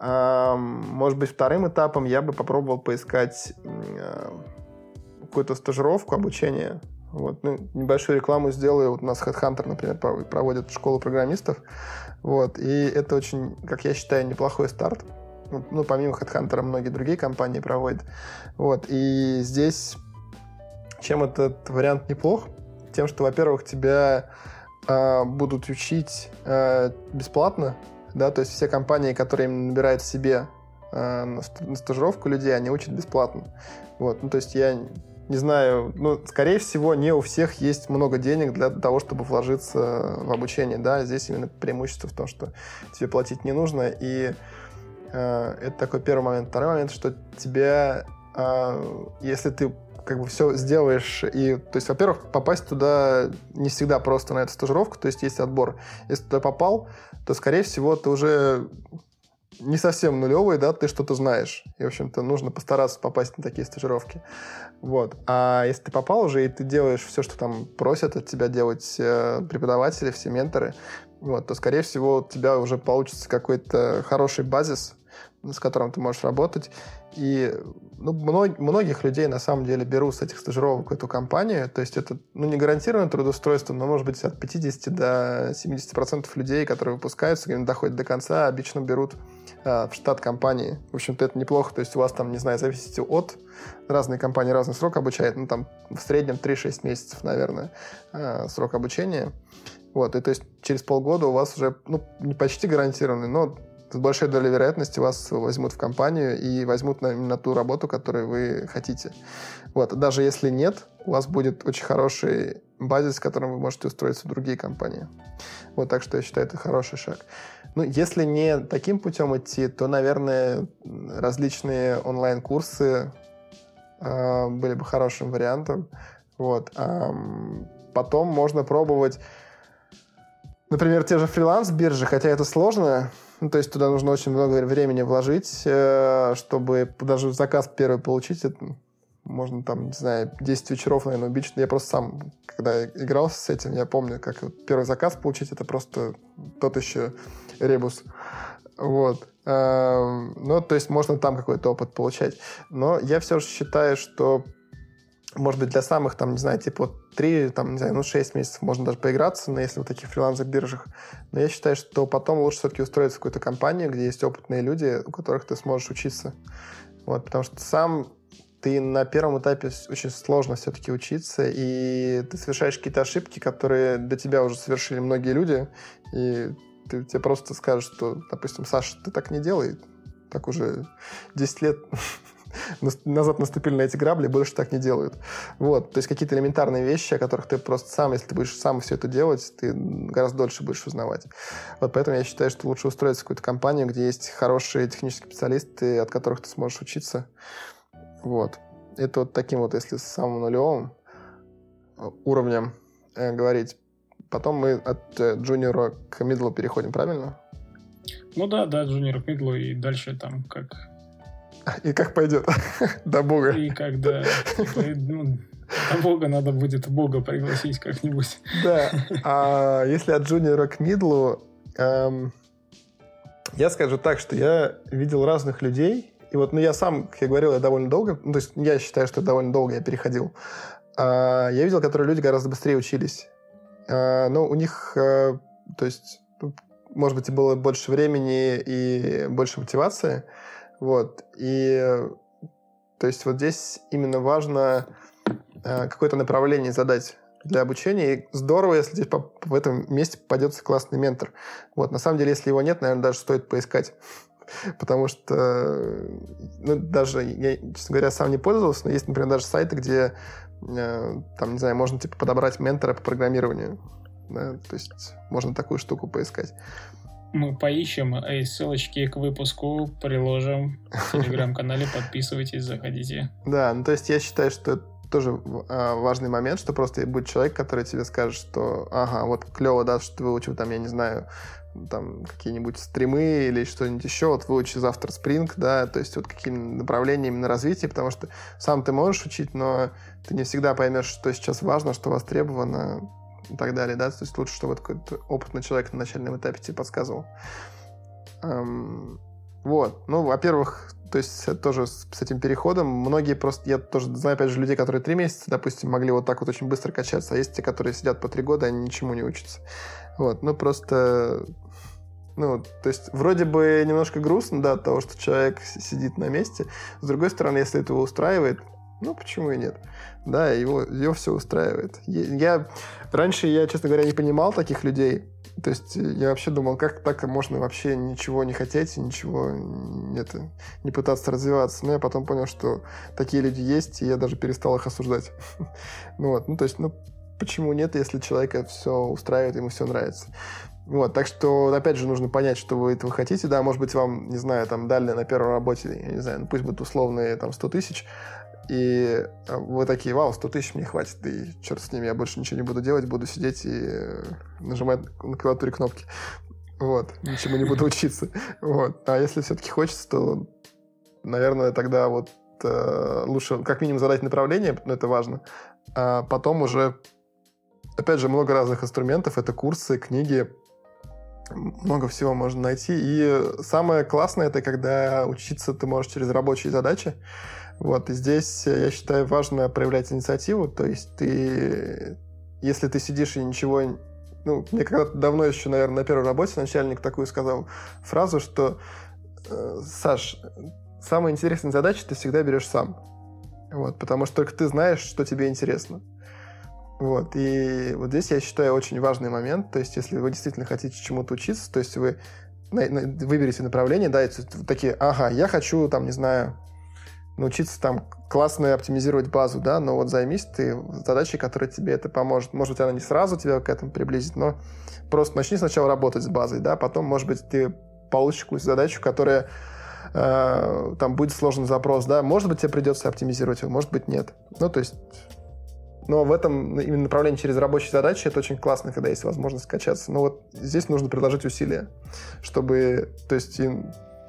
Может быть, вторым этапом я бы попробовал поискать э, какую-то стажировку, обучение. Вот, ну, небольшую рекламу сделаю. Вот у нас HeadHunter, например, проводит школу программистов. Вот, и это очень, как я считаю, неплохой старт. Ну, ну, помимо HeadHunter, многие другие компании проводят. Вот, и здесь чем этот вариант неплох? Тем, что, во-первых, тебя э, будут учить э, бесплатно, да, то есть все компании, которые набирают себе э, на стажировку людей, они учат бесплатно. Вот, ну, то есть я не знаю, ну, скорее всего, не у всех есть много денег для того, чтобы вложиться в обучение, да, здесь именно преимущество в том, что тебе платить не нужно, и это такой первый момент. Второй момент, что тебя, э, если ты как бы все сделаешь. И, то есть, во-первых, попасть туда не всегда просто на эту стажировку, то есть есть отбор. Если туда попал, то, скорее всего, ты уже не совсем нулевый, да, ты что-то знаешь. И, в общем-то, нужно постараться попасть на такие стажировки. Вот. А если ты попал уже, и ты делаешь все, что там просят от тебя делать э, преподаватели, все менторы, вот, то, скорее всего, у тебя уже получится какой-то хороший базис, с которым ты можешь работать. И ну, мног, многих людей на самом деле берут с этих стажировок эту компанию. То есть это ну, не гарантированное трудоустройство, но может быть от 50 до 70% людей, которые выпускаются, когда доходят до конца, обычно берут а, в штат компании. В общем-то, это неплохо. То есть у вас там, не знаю, зависит от разные компании разный срок обучают. Ну, там в среднем 3-6 месяцев, наверное, а, срок обучения. Вот, и то есть через полгода у вас уже, ну, не почти гарантированный, но с большой долей вероятности вас возьмут в компанию и возьмут на, на ту работу, которую вы хотите. Вот. Даже если нет, у вас будет очень хороший базис, с которым вы можете устроиться в другие компании. Вот так что я считаю, это хороший шаг. Ну, если не таким путем идти, то, наверное, различные онлайн-курсы э, были бы хорошим вариантом. Вот. А потом можно пробовать, например, те же фриланс-биржи, хотя это сложно, ну, то есть туда нужно очень много времени вложить, э, чтобы даже заказ первый получить. Это можно там, не знаю, 10 вечеров, наверное, убить. Я просто сам, когда играл с этим, я помню, как первый заказ получить, это просто тот еще ребус. Вот. Эм, ну, то есть можно там какой-то опыт получать. Но я все же считаю, что может быть, для самых, там, не знаю, типа 3, там, не знаю, ну, 6 месяцев можно даже поиграться, но если в таких фрилансовых биржах. Но я считаю, что потом лучше все-таки устроиться в какую-то компанию, где есть опытные люди, у которых ты сможешь учиться. Вот, потому что сам ты на первом этапе очень сложно все-таки учиться, и ты совершаешь какие-то ошибки, которые до тебя уже совершили многие люди, и ты, тебе просто скажут, что, допустим, Саша, ты так не делай, так уже 10 лет назад наступили на эти грабли, больше так не делают. Вот, то есть какие-то элементарные вещи, о которых ты просто сам, если ты будешь сам все это делать, ты гораздо дольше будешь узнавать. Вот поэтому я считаю, что лучше устроиться в какую-то компанию, где есть хорошие технические специалисты, от которых ты сможешь учиться. Вот. Это вот таким вот, если с самым нулевым э, уровнем э, говорить. Потом мы от э, джуниора к мидлу переходим, правильно? Ну да, да, джуниор к мидлу и дальше там как и как пойдет? До Бога. И когда ну, до Бога надо будет Бога пригласить как-нибудь. Да. А если от джуниора к мидлу, эм, я скажу так, что я видел разных людей, и вот, ну, я сам, как я говорил, я довольно долго, ну, то есть я считаю, что довольно долго я переходил. А, я видел, которые люди гораздо быстрее учились. А, но у них, а, то есть, может быть, было больше времени и больше мотивации, вот. И то есть вот здесь именно важно э, какое-то направление задать для обучения. И здорово, если здесь в этом месте попадется классный ментор. Вот. На самом деле, если его нет, наверное, даже стоит поискать. Потому что, ну, даже, я, честно говоря, сам не пользовался, но есть, например, даже сайты, где, э, там, не знаю, можно, типа, подобрать ментора по программированию. Да? То есть можно такую штуку поискать мы поищем, и ссылочки к выпуску приложим в телеграм-канале. Подписывайтесь, заходите. Да, ну то есть я считаю, что это тоже а, важный момент, что просто будет человек, который тебе скажет, что ага, вот клево, да, что ты выучил там, я не знаю, там какие-нибудь стримы или что-нибудь еще, вот выучи завтра спринг, да, то есть вот какие направления именно развития, потому что сам ты можешь учить, но ты не всегда поймешь, что сейчас важно, что востребовано, и так далее, да, то есть лучше, чтобы какой-то опытный человек на начальном этапе тебе подсказывал. Эм, вот, ну, во-первых, то есть тоже с, с этим переходом многие просто, я тоже знаю, опять же, людей, которые три месяца, допустим, могли вот так вот очень быстро качаться, а есть те, которые сидят по три года, они ничему не учатся. Вот, ну, просто ну, то есть вроде бы немножко грустно, да, от того, что человек сидит на месте. С другой стороны, если это его устраивает, ну, почему и нет? Да, его, его все устраивает. Я, раньше я, честно говоря, не понимал таких людей. То есть я вообще думал, как так можно вообще ничего не хотеть, ничего это, не пытаться развиваться. Но я потом понял, что такие люди есть, и я даже перестал их осуждать. ну вот, ну то есть, ну почему нет, если человека все устраивает, ему все нравится. Вот, так что, опять же, нужно понять, что вы этого хотите. Да, может быть, вам, не знаю, там дали на первой работе, я не знаю, ну, пусть будут условные там 100 тысяч, и э, вы такие, вау, 100 тысяч мне хватит, и черт с ними, я больше ничего не буду делать, буду сидеть и э, нажимать на клавиатуре кнопки. Вот, ничему не буду учиться. Вот. А если все-таки хочется, то, наверное, тогда вот э, лучше как минимум задать направление, но это важно. А потом уже, опять же, много разных инструментов. Это курсы, книги, много всего можно найти. И самое классное это когда учиться ты можешь через рабочие задачи. Вот, и здесь, я считаю, важно проявлять инициативу. То есть ты, если ты сидишь и ничего... Ну, мне когда-то давно еще, наверное, на первой работе начальник такую сказал фразу, что э, Саш, самые интересные задачи ты всегда берешь сам. Вот, потому что только ты знаешь, что тебе интересно. Вот, и вот здесь я считаю очень важный момент, то есть если вы действительно хотите чему-то учиться, то есть вы выберете направление, да, и такие, ага, я хочу, там, не знаю, научиться там классно оптимизировать базу, да, но вот займись ты задачей, которая тебе это поможет. Может быть, она не сразу тебя к этому приблизит, но просто начни сначала работать с базой, да, потом, может быть, ты получишь какую-то задачу, которая э, там будет сложный запрос, да, может быть, тебе придется оптимизировать его, может быть, нет. Ну, то есть но в этом именно направлении через рабочие задачи это очень классно, когда есть возможность качаться. Но вот здесь нужно приложить усилия, чтобы, то есть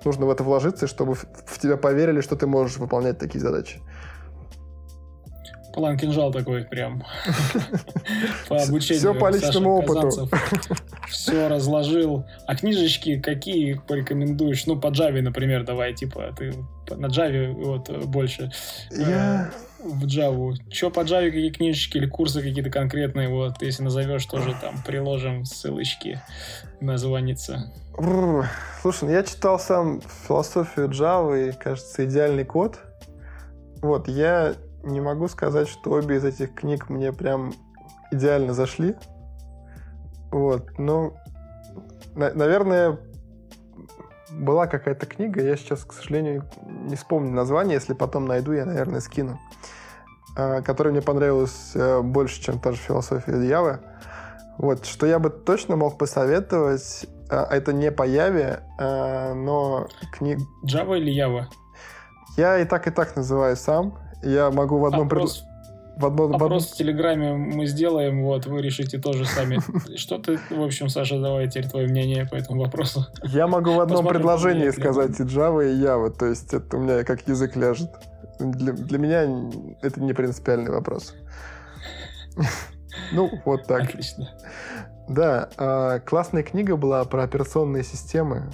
нужно в это вложиться, чтобы в тебя поверили, что ты можешь выполнять такие задачи. План кинжал такой прям по обучению. Все по личному опыту. Все разложил. А книжечки какие порекомендуешь? Ну, по Java, например, давай, типа, ты на Java вот больше. Я в Java. Че по Java, какие книжечки или курсы какие-то конкретные, вот, если назовешь, тоже там приложим ссылочки, названится. Слушай, ну я читал сам философию Java и, кажется, идеальный код. Вот, я не могу сказать, что обе из этих книг мне прям идеально зашли. Вот, но, наверное, была какая-то книга, я сейчас, к сожалению, не вспомню название, если потом найду, я, наверное, скину, а, которая мне понравилась э, больше, чем та же философия Явы. Вот, что я бы точно мог посоветовать, а, это не по Яве, но книга... Java или Java? Я и так, и так называю сам. Я могу в одном... Опрос, пред... в одном, Опрос в, Телеграме мы сделаем, вот, вы решите тоже сами. Что ты, в общем, Саша, давай теперь твое мнение по этому вопросу. Я могу в одном Посмотрим, предложении сказать и Java, и Java, то есть это у меня как язык ляжет. Для, для меня это не принципиальный вопрос. Ну, вот так. Отлично. Да, а, классная книга была про операционные системы.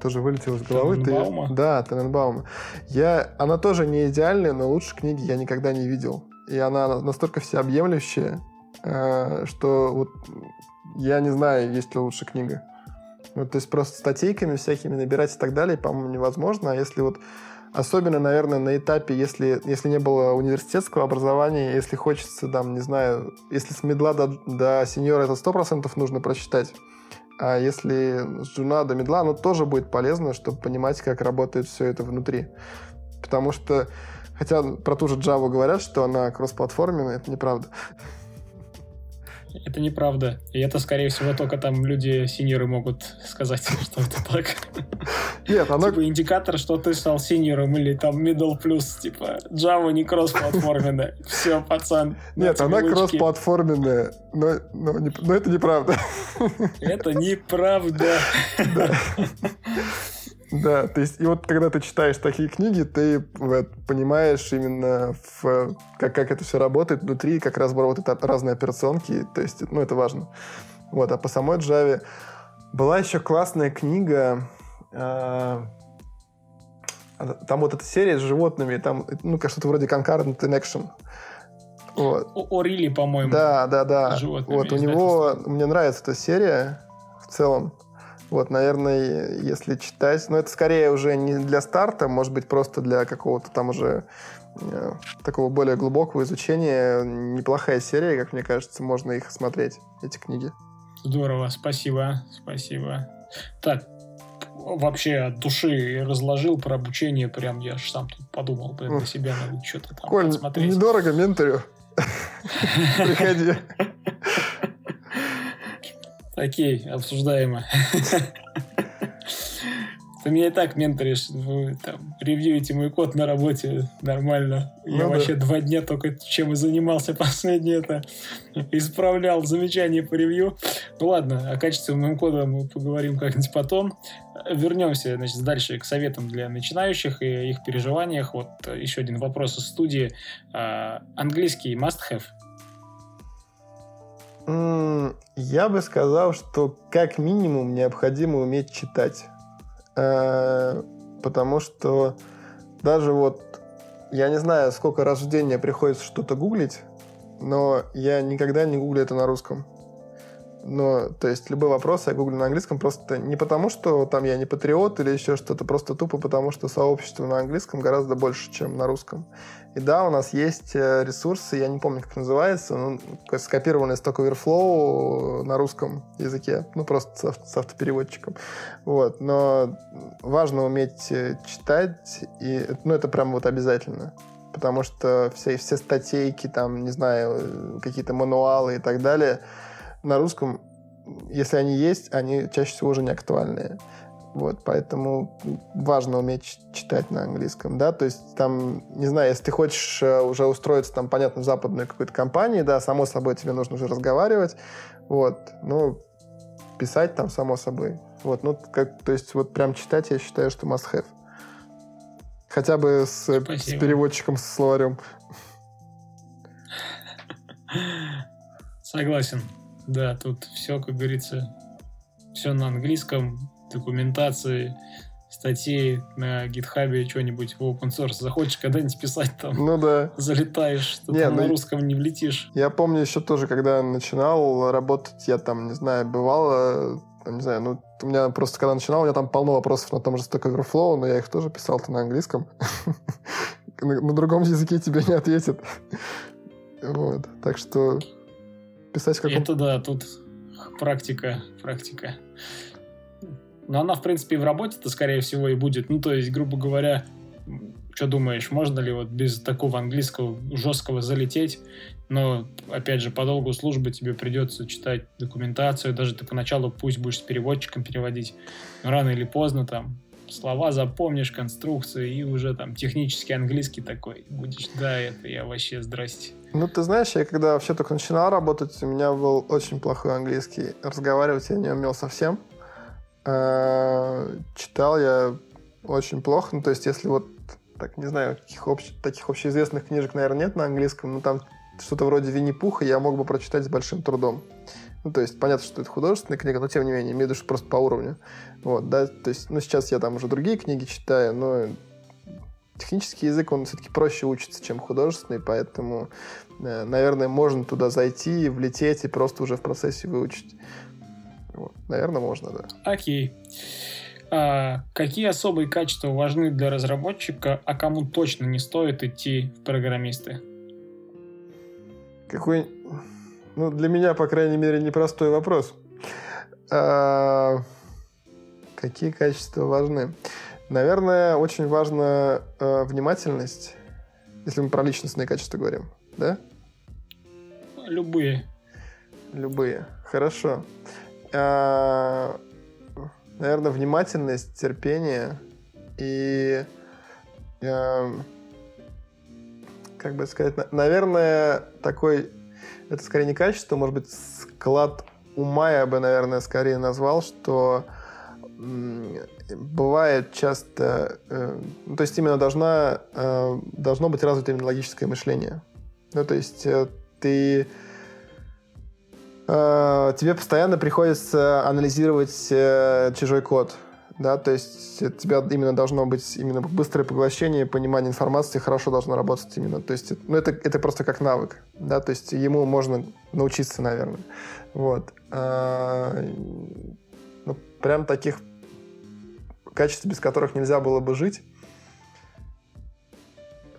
Тоже вылетел из головы. Ты... Да, Тененбаума. Я... Она тоже не идеальная, но лучше книги я никогда не видел. И она настолько всеобъемлющая, э, что вот я не знаю, есть ли лучше книга. Вот, то есть просто статейками всякими набирать и так далее, по-моему, невозможно. А если вот Особенно, наверное, на этапе, если, если не было университетского образования, если хочется, там, не знаю, если с медла до, до сеньора это 100% нужно прочитать, а если с джуна до медла, оно тоже будет полезно, чтобы понимать, как работает все это внутри. Потому что, хотя про ту же Java говорят, что она кроссплатформенная, это неправда. Это неправда. И это, скорее всего, только там люди синеры могут сказать, что это так. Нет, она... Типа индикатор, что ты стал синером или там middle plus, типа Java не кроссплатформенная. Все, пацан. Нет, она кроссплатформенная, но, но, не, но это неправда. Это неправда. Да. Да, то есть, и вот когда ты читаешь такие книги, ты вот, понимаешь именно, в, как, как это все работает внутри, как раз работают разные операционки, то есть, ну, это важно. Вот, а по самой Java была еще классная книга, э, там вот эта серия с животными, там, ну, как что-то вроде Concurrent in Action. Вот. Орили, по-моему. Да, да, да. Вот у него, мне нравится эта серия в целом. Вот, наверное, если читать, но это скорее уже не для старта, может быть, просто для какого-то там уже э, такого более глубокого изучения. Неплохая серия, как мне кажется, можно их смотреть, эти книги. Здорово, спасибо, спасибо. Так, вообще от души разложил про обучение, прям я ж сам тут подумал, блин, для себя надо что-то там Коль, посмотреть. недорого менторю. Приходи. Окей, обсуждаемо. Ты меня и так менторишь, вы там ревьюете мой код на работе нормально. Ну, Я да. вообще два дня только чем и занимался последнее это. Исправлял замечания по ревью. Ну ладно, о качестве моего кода мы поговорим как-нибудь потом. Вернемся, значит, дальше к советам для начинающих и их переживаниях. Вот еще один вопрос из студии. А, английский must-have? Я бы сказал, что как минимум необходимо уметь читать. Э, потому что даже вот я не знаю, сколько раз в день мне приходится что-то гуглить, но я никогда не гуглю это на русском. Но, то есть, любой вопрос я гуглю на английском просто не потому, что там я не патриот или еще что-то, просто тупо потому, что сообщество на английском гораздо больше, чем на русском. И да, у нас есть э, ресурсы, я не помню, как называется, ну, скопированные с Stack Overflow на русском языке, ну, просто с, с автопереводчиком. Вот. Но важно уметь э, читать, и, ну, это прям вот обязательно потому что все, все статейки, там, не знаю, э, какие-то мануалы и так далее — на русском, если они есть, они чаще всего уже не актуальные. Вот, поэтому важно уметь читать на английском, да, то есть там, не знаю, если ты хочешь э, уже устроиться там, понятно, в западную какую-то компанию, да, само собой тебе нужно уже разговаривать, вот, ну, писать там само собой, вот, ну, как, то есть вот прям читать я считаю, что must have. Хотя бы с, с переводчиком, с словарем. Согласен. Да, тут все, как говорится, все на английском, документации, статьи на гитхабе, что-нибудь в open source. Захочешь когда-нибудь писать там, ну да. залетаешь, что не, ну, на русском не влетишь. Я помню еще тоже, когда начинал работать, я там, не знаю, бывало, не знаю, ну, у меня просто, когда начинал, у меня там полно вопросов на том же Stack Overflow, но я их тоже писал-то на английском. На другом языке тебе не ответят. Вот, так что писать как Это да, тут практика, практика. Но она, в принципе, в работе-то, скорее всего, и будет. Ну, то есть, грубо говоря, что думаешь, можно ли вот без такого английского жесткого залететь? Но, опять же, по долгу службы тебе придется читать документацию, даже ты поначалу пусть будешь с переводчиком переводить, но рано или поздно там слова запомнишь, конструкции, и уже там технический английский такой будешь. Да, это я вообще здрасте. Ну, ты знаешь, я когда вообще только начинал работать, у меня был очень плохой английский. Разговаривать я не умел совсем. А, читал я очень плохо. Ну, то есть, если вот, так, не знаю, каких общ... таких общеизвестных книжек, наверное, нет на английском, но там что-то вроде Винни-Пуха я мог бы прочитать с большим трудом. Ну, то есть, понятно, что это художественная книга, но тем не менее, имею в виду, просто по уровню. Вот, да, то есть, ну, сейчас я там уже другие книги читаю, но технический язык, он все-таки проще учится, чем художественный, поэтому, э, наверное, можно туда зайти, влететь и просто уже в процессе выучить. Вот. Наверное, можно, да. Окей. А, какие особые качества важны для разработчика, а кому точно не стоит идти в программисты? Какой... Ну, для меня, по крайней мере, непростой вопрос. А... Какие качества важны? Наверное, очень важна э, внимательность, если мы про личностные качества говорим, да? Любые. Любые. Хорошо. А, наверное, внимательность, терпение и, а, как бы сказать, наверное, такой, это скорее не качество, может быть, склад ума я бы, наверное, скорее назвал, что бывает часто, э, ну, то есть именно должна, э, должно быть развито именно логическое мышление. Ну, то есть э, ты э, тебе постоянно приходится анализировать э, чужой код, да, то есть у тебя именно должно быть именно быстрое поглощение, понимание информации хорошо должно работать именно, то есть, ну, это, это просто как навык, да, то есть ему можно научиться, наверное, вот. А, ну, прям таких качеств, без которых нельзя было бы жить,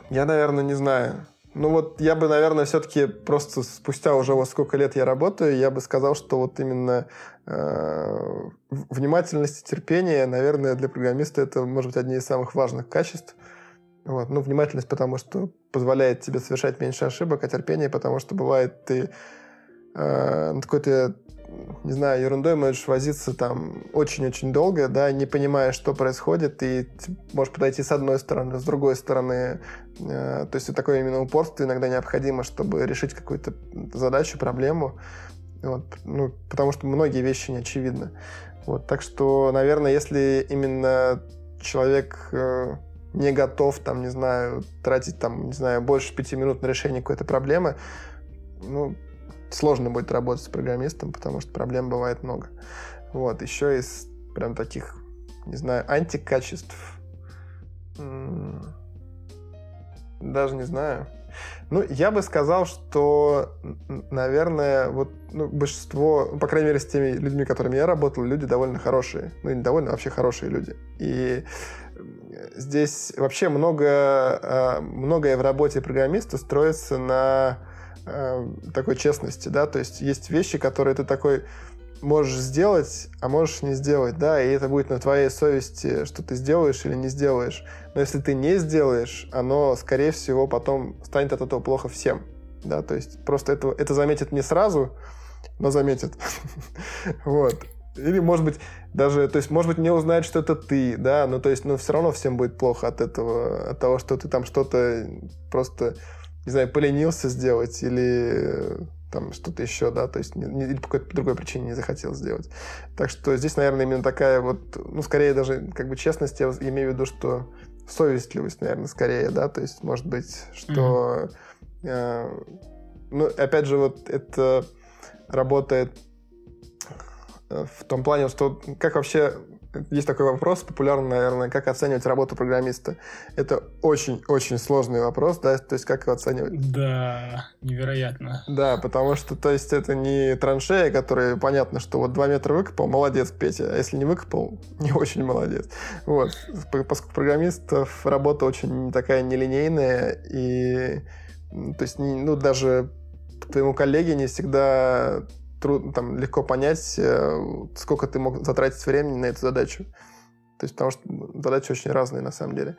я, наверное, не знаю. Ну вот я бы, наверное, все-таки просто спустя уже вот сколько лет я работаю, я бы сказал, что вот именно э, внимательность и терпение, наверное, для программиста это может быть одни из самых важных качеств. Вот. Ну, внимательность, потому что позволяет тебе совершать меньше ошибок, а терпение, потому что бывает ты э, на какой-то не знаю, ерундой можешь возиться там очень-очень долго, да, не понимая, что происходит, и можешь подойти с одной стороны, с другой стороны. Э, то есть такое именно упорство иногда необходимо, чтобы решить какую-то задачу, проблему. Вот, ну, потому что многие вещи не очевидны. Вот, так что, наверное, если именно человек э, не готов, там, не знаю, тратить, там, не знаю, больше пяти минут на решение какой-то проблемы, ну, сложно будет работать с программистом, потому что проблем бывает много. Вот, еще из прям таких, не знаю, антикачеств. Даже не знаю. Ну, я бы сказал, что, наверное, вот ну, большинство, по крайней мере, с теми людьми, которыми я работал, люди довольно хорошие. Ну, не довольно, а вообще хорошие люди. И здесь вообще много, а, многое в работе программиста строится на а, такой честности, да, то есть есть вещи, которые ты такой можешь сделать, а можешь не сделать, да, и это будет на твоей совести, что ты сделаешь или не сделаешь. Но если ты не сделаешь, оно, скорее всего, потом станет от этого плохо всем, да, то есть просто это, это заметит не сразу, но заметит. вот. Или, может быть, даже, то есть, может быть, не узнает, что это ты, да, но то есть, но все равно всем будет плохо от этого, от того, что ты там что-то просто, не знаю, поленился сделать или там что-то еще, да, то есть не, не, или по какой-то другой причине не захотел сделать. Так что здесь, наверное, именно такая вот, ну, скорее даже как бы честность, я имею в виду, что совестливость, наверное, скорее, да, то есть, может быть, что... Mm-hmm. Э, ну, опять же, вот это работает э, в том плане, что как вообще есть такой вопрос популярный, наверное, как оценивать работу программиста. Это очень-очень сложный вопрос, да, то есть как его оценивать? Да, невероятно. Да, потому что, то есть это не траншея, которая понятно, что вот два метра выкопал, молодец, Петя, а если не выкопал, не очень молодец. Вот, поскольку программистов работа очень такая нелинейная, и, то есть, ну, даже твоему коллеге не всегда трудно, там, легко понять, э, сколько ты мог затратить времени на эту задачу. То есть, потому что задачи очень разные на самом деле.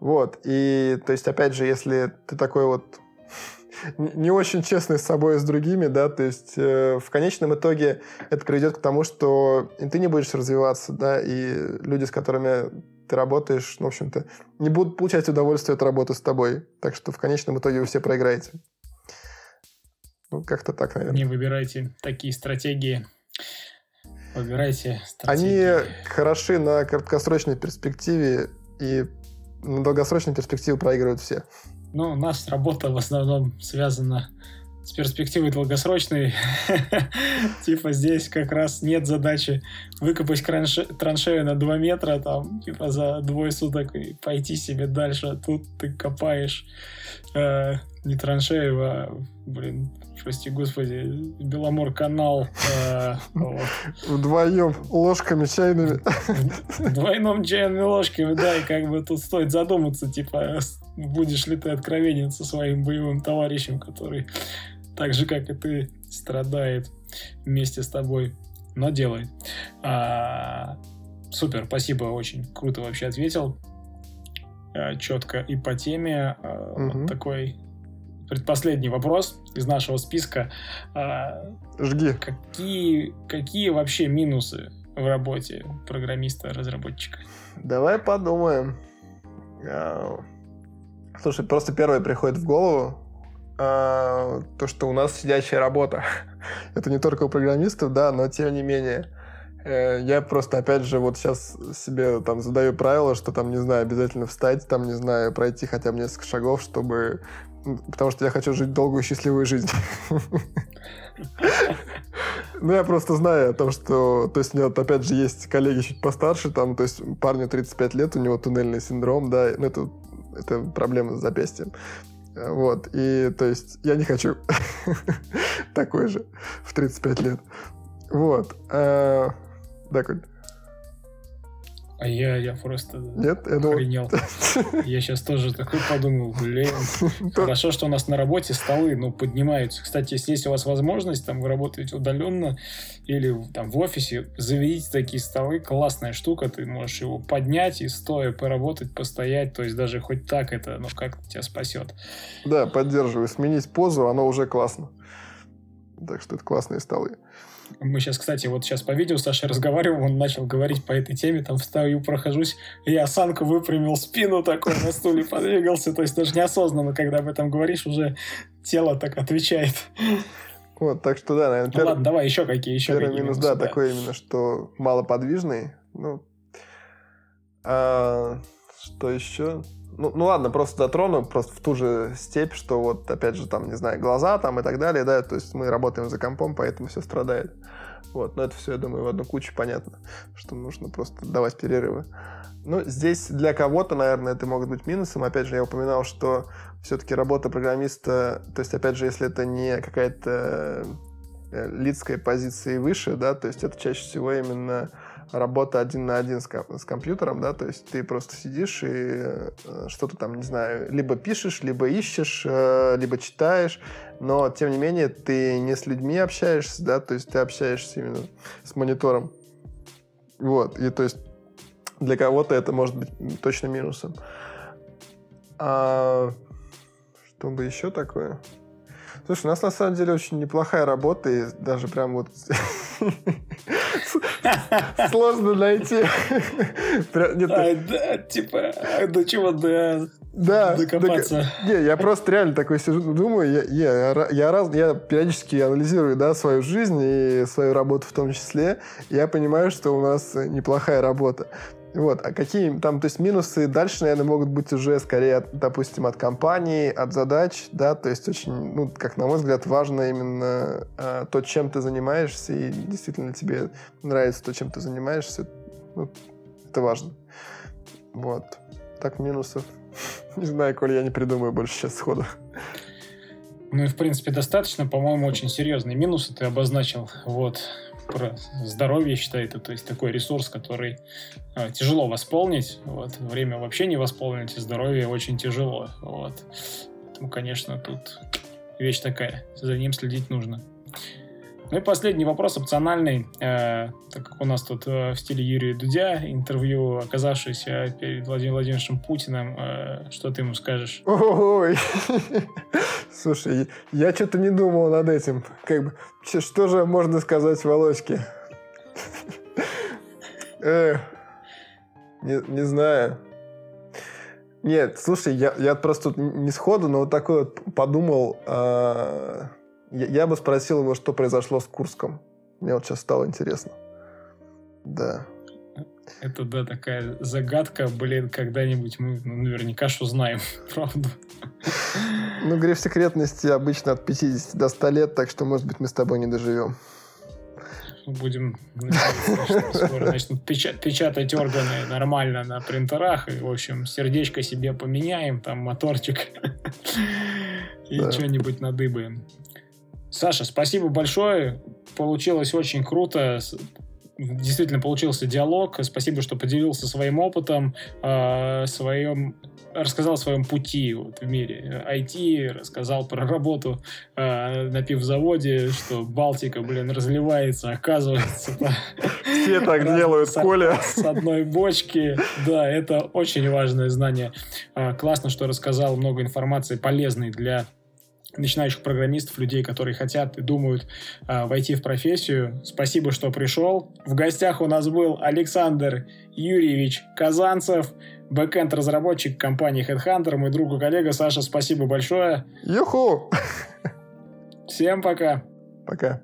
Вот. И, то есть, опять же, если ты такой вот не очень честный с собой и с другими, да, то есть э, в конечном итоге это приведет к тому, что и ты не будешь развиваться, да, и люди, с которыми ты работаешь, ну, в общем-то, не будут получать удовольствие от работы с тобой. Так что в конечном итоге вы все проиграете. Ну, как-то так, наверное. Не выбирайте такие стратегии. Выбирайте стратегии. Они хороши на краткосрочной перспективе, и на долгосрочной перспективе проигрывают все. Ну, наша работа в основном связана с перспективой долгосрочной. типа здесь как раз нет задачи выкопать траншею на 2 метра там, типа за двое суток и пойти себе дальше. А тут ты копаешь э, не траншею, а, блин, прости господи, Беломор канал. Э, Вдвоем ложками чайными. Двойном чайными ложками, да, и как бы тут стоит задуматься, типа, будешь ли ты откровенен со своим боевым товарищем, который так же, как и ты, страдает вместе с тобой, но делает. А, супер, спасибо, очень круто вообще ответил. А, четко и по теме. Угу. вот такой предпоследний вопрос из нашего списка. А, Жги. Какие, какие вообще минусы в работе программиста-разработчика? Давай подумаем. А, слушай, просто первое приходит в голову а, то, что у нас сидячая работа. Это не только у программистов, да, но тем не менее. Э, я просто, опять же, вот сейчас себе там задаю правило, что там, не знаю, обязательно встать, там, не знаю, пройти хотя бы несколько шагов, чтобы потому что я хочу жить долгую счастливую жизнь. Ну, я просто знаю о том, что... То есть, у меня, опять же, есть коллеги чуть постарше, там, то есть, парню 35 лет, у него туннельный синдром, да, ну, это, это проблема с запястьем. Вот, и, то есть, я не хочу такой же в 35 лет. Вот. А, да, Коль? А я, я просто Нет, я охренел. Я сейчас тоже такой подумал, блин, хорошо, что у нас на работе столы, ну, поднимаются. Кстати, если есть у вас возможность, там, вы работаете удаленно или там в офисе, заведите такие столы, классная штука, ты можешь его поднять и стоя поработать, постоять, то есть даже хоть так это, ну, как тебя спасет. Да, поддерживаю. Сменить позу, оно уже классно. Так что это классные столы. Мы сейчас, кстати, вот сейчас по видео с Сашей разговариваем, он начал говорить по этой теме, там встаю, прохожусь, я осанку выпрямил спину такой на стуле, подвигался, то есть даже неосознанно, когда об этом говоришь, уже тело так отвечает. Вот, так что да, наверное. Ну, ладно, давай еще какие, еще Первый какие минус, минусы, да, да, такой именно, что малоподвижный. Ну, а, что еще? Ну, ну ладно, просто затрону просто в ту же степь, что вот, опять же, там, не знаю, глаза там и так далее, да, то есть мы работаем за компом, поэтому все страдает. Вот, но это все, я думаю, в одну кучу понятно, что нужно просто давать перерывы. Ну, здесь для кого-то, наверное, это могут быть минусом. Опять же, я упоминал, что все-таки работа программиста, то есть, опять же, если это не какая-то э, лидская позиция и выше, да, то есть это чаще всего именно работа один на один с, с компьютером, да, то есть ты просто сидишь и э, что-то там, не знаю, либо пишешь, либо ищешь, э, либо читаешь, но тем не менее ты не с людьми общаешься, да, то есть ты общаешься именно с монитором. Вот, и то есть для кого-то это может быть точно минусом. А что бы еще такое? Слушай, у нас на самом деле очень неплохая работа, и даже прям вот сложно найти. Да, типа, до чего да докопаться. не, я просто реально такой сижу, думаю, я, я, раз, я периодически анализирую, да, свою жизнь и свою работу в том числе, я понимаю, что у нас неплохая работа. Вот, а какие там, то есть минусы дальше, наверное, могут быть уже скорее, от, допустим, от компании, от задач, да, то есть очень, ну, как на мой взгляд, важно именно э, то, чем ты занимаешься, и действительно тебе нравится то, чем ты занимаешься, ну, это важно. Вот. Так, минусов. Не знаю, Коля, я не придумаю больше сейчас сходу. Ну и, в принципе, достаточно, по-моему, очень серьезные минусы ты обозначил. Вот про здоровье, считай, это то есть такой ресурс, который э, тяжело восполнить. Вот. Время вообще не восполнить, и здоровье очень тяжело. Вот. Поэтому, конечно, тут вещь такая. За ним следить нужно. Ну и последний вопрос опциональный, э, так как у нас тут э, в стиле Юрия Дудя интервью, оказавшийся перед Владимиром Владимировичем Путиным, э, что ты ему скажешь? Ой, слушай, я что-то не думал над этим. Как бы, что же можно сказать Володьке? Э, не, не знаю. Нет, слушай, я, я просто тут не сходу, но вот такой вот подумал... Э, я, я бы спросил его, что произошло с Курском. Мне вот сейчас стало интересно. Да. Это, да, такая загадка, блин, когда-нибудь мы ну, наверняка что знаем, правда. Ну, грех секретности обычно от 50 до 100 лет, так что, может быть, мы с тобой не доживем. Будем скоро начнут печатать органы нормально на принтерах, и, в общем, сердечко себе поменяем, там моторчик, и что-нибудь надыбаем. Саша, спасибо большое. Получилось очень круто. Действительно получился диалог. Спасибо, что поделился своим опытом, э, своем рассказал о своем пути вот, в мире IT, рассказал про работу э, на пивзаводе, что Балтика, блин, разливается, оказывается. Все так делают, Коля. С одной бочки. Да, это очень важное знание. Э, классно, что рассказал много информации полезной для начинающих программистов, людей, которые хотят и думают э, войти в профессию. Спасибо, что пришел. В гостях у нас был Александр Юрьевич Казанцев, бэкэнд-разработчик компании Headhunter, мой друг и коллега. Саша, спасибо большое. Юху! Всем пока. Пока.